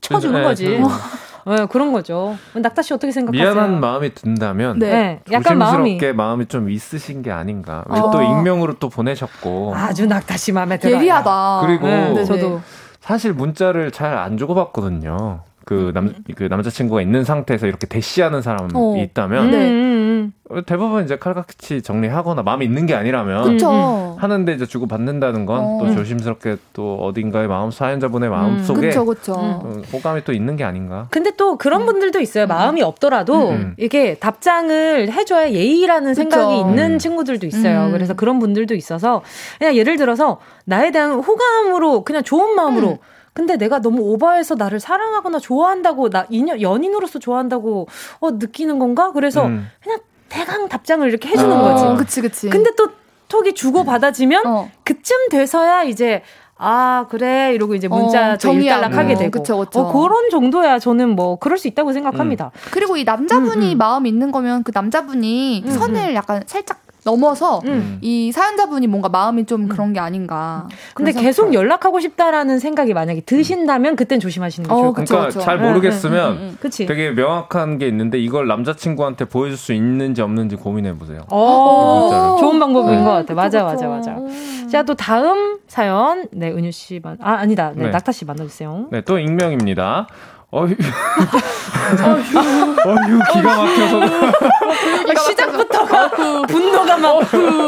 쳐주는 네, 거지. 네. 네, 그런 거죠. 낙타 씨 어떻게 생각하세요? 미안한 마음이 든다면 네. 네, 약간 마음이 조심스럽게 마음이 좀 있으신 게 아닌가. 왜 어. 또 익명으로 또 보내셨고. 아주 낙타 씨 마음에 들어요. 예리하다. 그리고 네, 네, 저도 사실 문자를 잘 안 주고받거든요. 그 남, 그 남자친구가 있는 상태에서 이렇게 대시하는 사람이 어. 있다면 네. 음, 음, 대부분 이제 칼같이 정리하거나 마음이 있는 게 아니라면 그쵸. 하는데 이제 주고 받는다는 건또 어. 조심스럽게 또 어딘가의 마음 사연자분의 마음 음. 속에 그쵸, 그쵸. 어, 호감이 또 있는 게 아닌가. 근데 또 그런 분들도 있어요. 마음이 없더라도 음. 이게 답장을 해줘야 예의라는 생각이. 있는 음. 친구들도 있어요. 음. 그래서 그런 분들도 있어서 그냥 예를 들어서 나에 대한 호감으로 그냥 좋은 마음으로 음. 근데 내가 너무 오버해서 나를 사랑하거나 좋아한다고 나 인연 연인으로서 좋아한다고 어 느끼는 건가? 그래서 음. 그냥 대강 답장을 이렇게 해주는 어. 거지. 어, 그치, 그치. 근데 또 톡이 주고 받아지면 어. 그쯤 돼서야 이제 아 그래 이러고 이제 문자 어, 정리하고. 되고 그쵸, 그쵸. 어, 그런 정도야 저는 뭐 그럴 수 있다고 생각합니다. 그리고 이 남자분이 음, 음. 마음 있는 거면 그 남자분이 음, 선을 약간 살짝 넘어서 음. 이 사연자분이 뭔가 마음이 좀 그런 게 아닌가. 근데 그런 계속 생각 연락하고 싶다라는 생각이 만약에 드신다면 그땐 조심하시는 게 어, 좋을 것 같아요. 그러니까 그쵸. 잘 네, 모르겠으면 음, 음, 음. 그치? 되게 명확한 게 있는데 이걸 남자친구한테 보여줄 수 있는지 없는지 고민해 보세요. 어, 진짜로. 좋은 방법인 음, 것 같아. 맞아, 맞아. 맞아. 자, 또 다음 사연. 네, 은유 씨 만, 아, 아니다. 네, 네. 낙타 씨 만나주세요. 네, 또 익명입니다. 어휴, 어휴, 기가 막혀서. 아, 시작부터가 분노가 막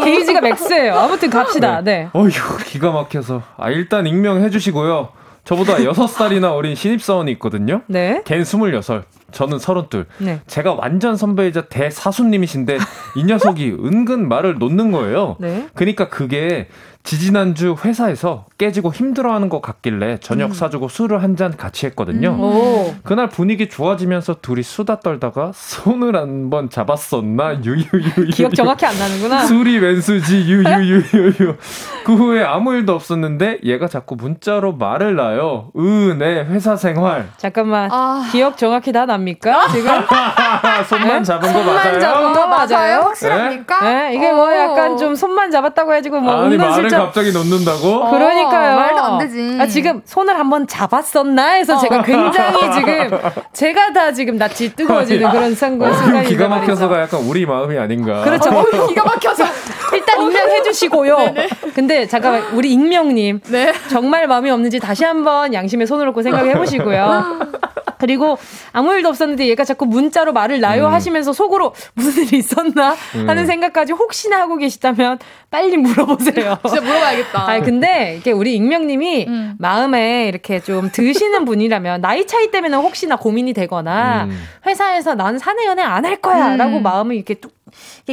게이지가 맥스예요. 아무튼 갑시다. 네. 어휴, 기가 막혀서. 아, 일단 익명해 주시고요. 저보다 6살이나 어린 신입사원이 있거든요. 네. 걘 26, 저는 32. 네. 제가 완전 선배이자 대사수님이신데 이 녀석이 은근 말을 놓는 거예요. 네. 그러니까 그게 지지난주 회사에서 깨지고 힘들어하는 것 같길래 저녁 음. 사주고 술을 한 잔 같이 했거든요. 오. 그날 분위기 좋아지면서 둘이 수다 떨다가 손을 한 번 잡았었나 유유유유 기억 정확히 안 나는구나. 술이 웬수지 유유유유유 그 후에 아무 일도 없었는데 얘가 자꾸 문자로 말을 놔요 으네 회사 생활 잠깐만. 아. 기억 정확히 다 납니까? 지금? 손만 네? 잡은 거 손만 맞아요? 잡은 거 맞아요? 확실합니까? 네, 이게 뭐 어. 약간 좀 손만 잡았다고 해가지고 뭐 아니 은근슬쩍 갑자기 놓는다고? 어. 그러니까요. 말도 안 되지. 아, 지금 손을 한번 잡았었나 해서 제가 굉장히 지금 제가 다 지금 낯이 뜨거워지는 그런 순간, 어, 순간이 기가 막혀서가 약간 우리 마음이 아닌가 그렇죠. 어, 기가 막혀서. 일단 일단 익명해 주시고요. 근데 잠깐만 우리 익명님 정말 마음이 없는지 다시 한번 양심의 손을 얹고 생각해 보시고요. 그리고 아무 일도 없었는데 얘가 자꾸 문자로 말을 나요 음. 하시면서 속으로 무슨 일이 있었나 하는 음. 생각까지 혹시나 하고 계시다면 빨리 물어보세요. 진짜 물어봐야겠다. 아니 근데 이게 우리 익명님이 마음에 이렇게 좀 드시는 분이라면 나이 차이 때문에 혹시나 고민이 되거나 음. 회사에서 난 사내 연애 안 할 거야라고 음. 마음을 이렇게 뚝 이렇게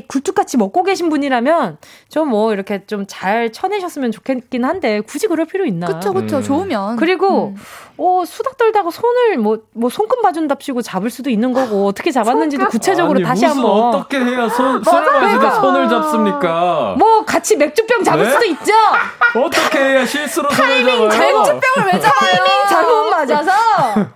굴뚝같이 먹고 계신 분이라면 좀 뭐 이렇게 좀 잘 쳐내셨으면 좋겠긴 한데 굳이 그럴 필요 있나? 그쵸, 그쵸. 음. 좋으면. 그리고 어 수닥 떨다가 손을 뭐 뭐 손금 봐준답시고 잡을 수도 있는 거고 어떻게 잡았는지도 구체적으로 아니, 다시 한번 어떻게 해야 손, 술을 마시고 그러니까. 손을 잡습니까? 뭐 같이 맥주병 잡을 네? 수도 있죠. 어떻게 해야 실수로 손을 잡아요? 맥주병을 왜 잡아요? 타이밍 잘못 맞아서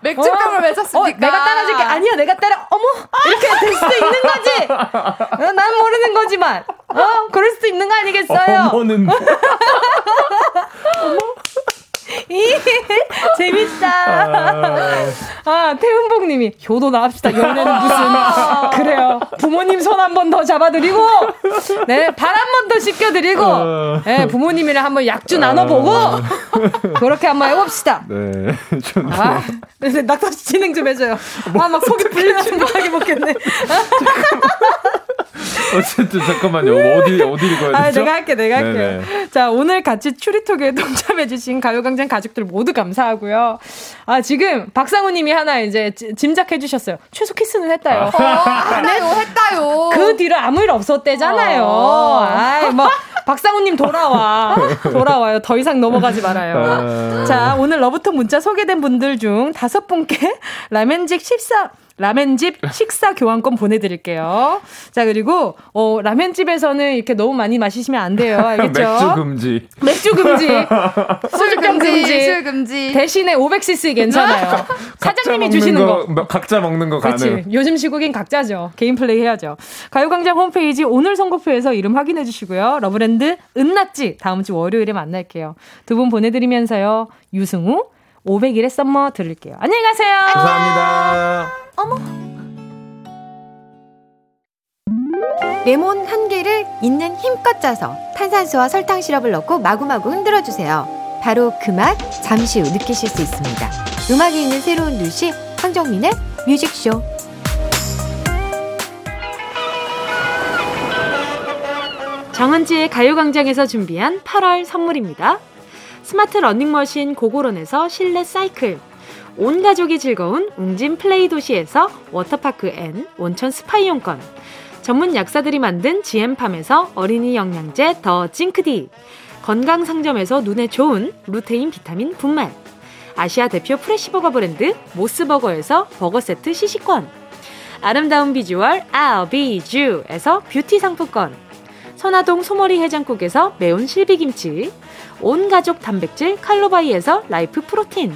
맥주병을 왜 샀습니까? 어, 내가 따라줄게. 아니야, 내가 따라. 어머, 이렇게 될 수도 있는 거지. 어, 난 모르는 거지만, 어, 그럴 수도 있는 거 아니겠어요? 어머는 이, 재밌다. 아, 태은복님이 효도 나 합시다. 연애는 무슨 그래요. 부모님 손 한 번 더 잡아드리고, 네, 발 한 번 더 씻겨드리고, 네, 부모님이랑 한번 약주 나눠보고, 그렇게 한번 해봅시다. 네, 좋네요. 아, 근데 낙타 씨 진행 좀 해줘요. 아, 막 속이 불려서 못하게 먹겠네. 어쨌든 잠깐만요. 어디 어디 읽어야 되죠? 아, 내가 할게, 내가 할게. 네네. 자, 오늘 같이 추리톡에 동참해주신 가요광장 가족들 모두 감사하고요. 아, 지금 박상우 님이 하나 이제 지- 짐작해주셨어요. 최소 키스는 했다요. 안 해요, 했다요. 그 뒤로 아무 일 없었대잖아요. 어. 아이, 뭐, 박상우님 돌아와. 돌아와요. 더 이상 넘어가지 말아요. 아. 자, 오늘 러브톡 문자 소개된 분들 중 다섯 분께 라멘집 14, 라멘집 식사 교환권 보내드릴게요. 자, 그리고, 어, 라멘집에서는 이렇게 너무 많이 마시시면 안 돼요. 알겠죠? 맥주 금지. 맥주 금지. 술병 금지. 술 금지. 대신에 500cc 괜찮아요. 사장님이 주시는 거. 뭐, 각자 먹는 거 가능. 그렇지. 요즘 시국엔 각자죠. 개인 플레이 해야죠. 가요광장 홈페이지 오늘 선곡표에서 이름 확인해 주시고요. 러브랜드 은낙지 다음 주 월요일에 만날게요. 두 분 보내드리면서요. 유승우 500일의 썸머 들을게요. 안녕히 가세요. 감사합니다. 레몬 한 개를 있는 힘껏 짜서 탄산수와 설탕 시럽을 넣고 마구마구 흔들어 주세요. 바로 그 맛 잠시 후 느끼실 수 있습니다. 음악이 있는 새로운 두시 황정민의 뮤직쇼. 정은지의 가요광장에서 준비한 8월 선물입니다. 스마트 러닝머신 고고론에서 실내 사이클. 온 가족이 즐거운 웅진 플레이 도시에서 워터파크 and 온천 스파 이용권. 전문 약사들이 만든 GM팜에서 어린이 영양제 더 징크디. 건강 상점에서 눈에 좋은 루테인 비타민 분말. 아시아 대표 fresh버거 브랜드 모스버거에서 버거 세트 시식권. 아름다운 비주얼 아비주에서 뷰티 상품권. 선화동 소머리 해장국에서 매운 실비김치, 온 가족 단백질 칼로바이에서 라이프 프로틴,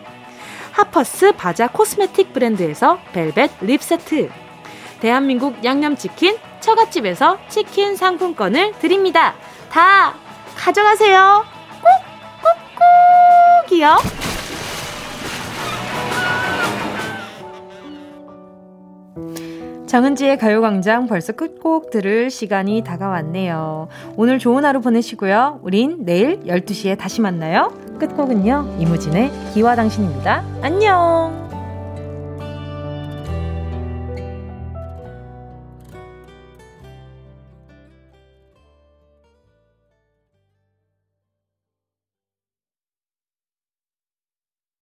하퍼스 바자 코스메틱 브랜드에서 벨벳 립 세트 대한민국 양념치킨 처갓집에서 치킨 상품권을 드립니다. 다 가져가세요. 꾹꾹꾹이요. 정은지의 가요광장 벌써 끝곡 들을 시간이 다가왔네요. 오늘 좋은 하루 보내시고요. 우린 내일 12시에 다시 만나요. 끝곡은요. 이무진의 기와 당신입니다. 안녕!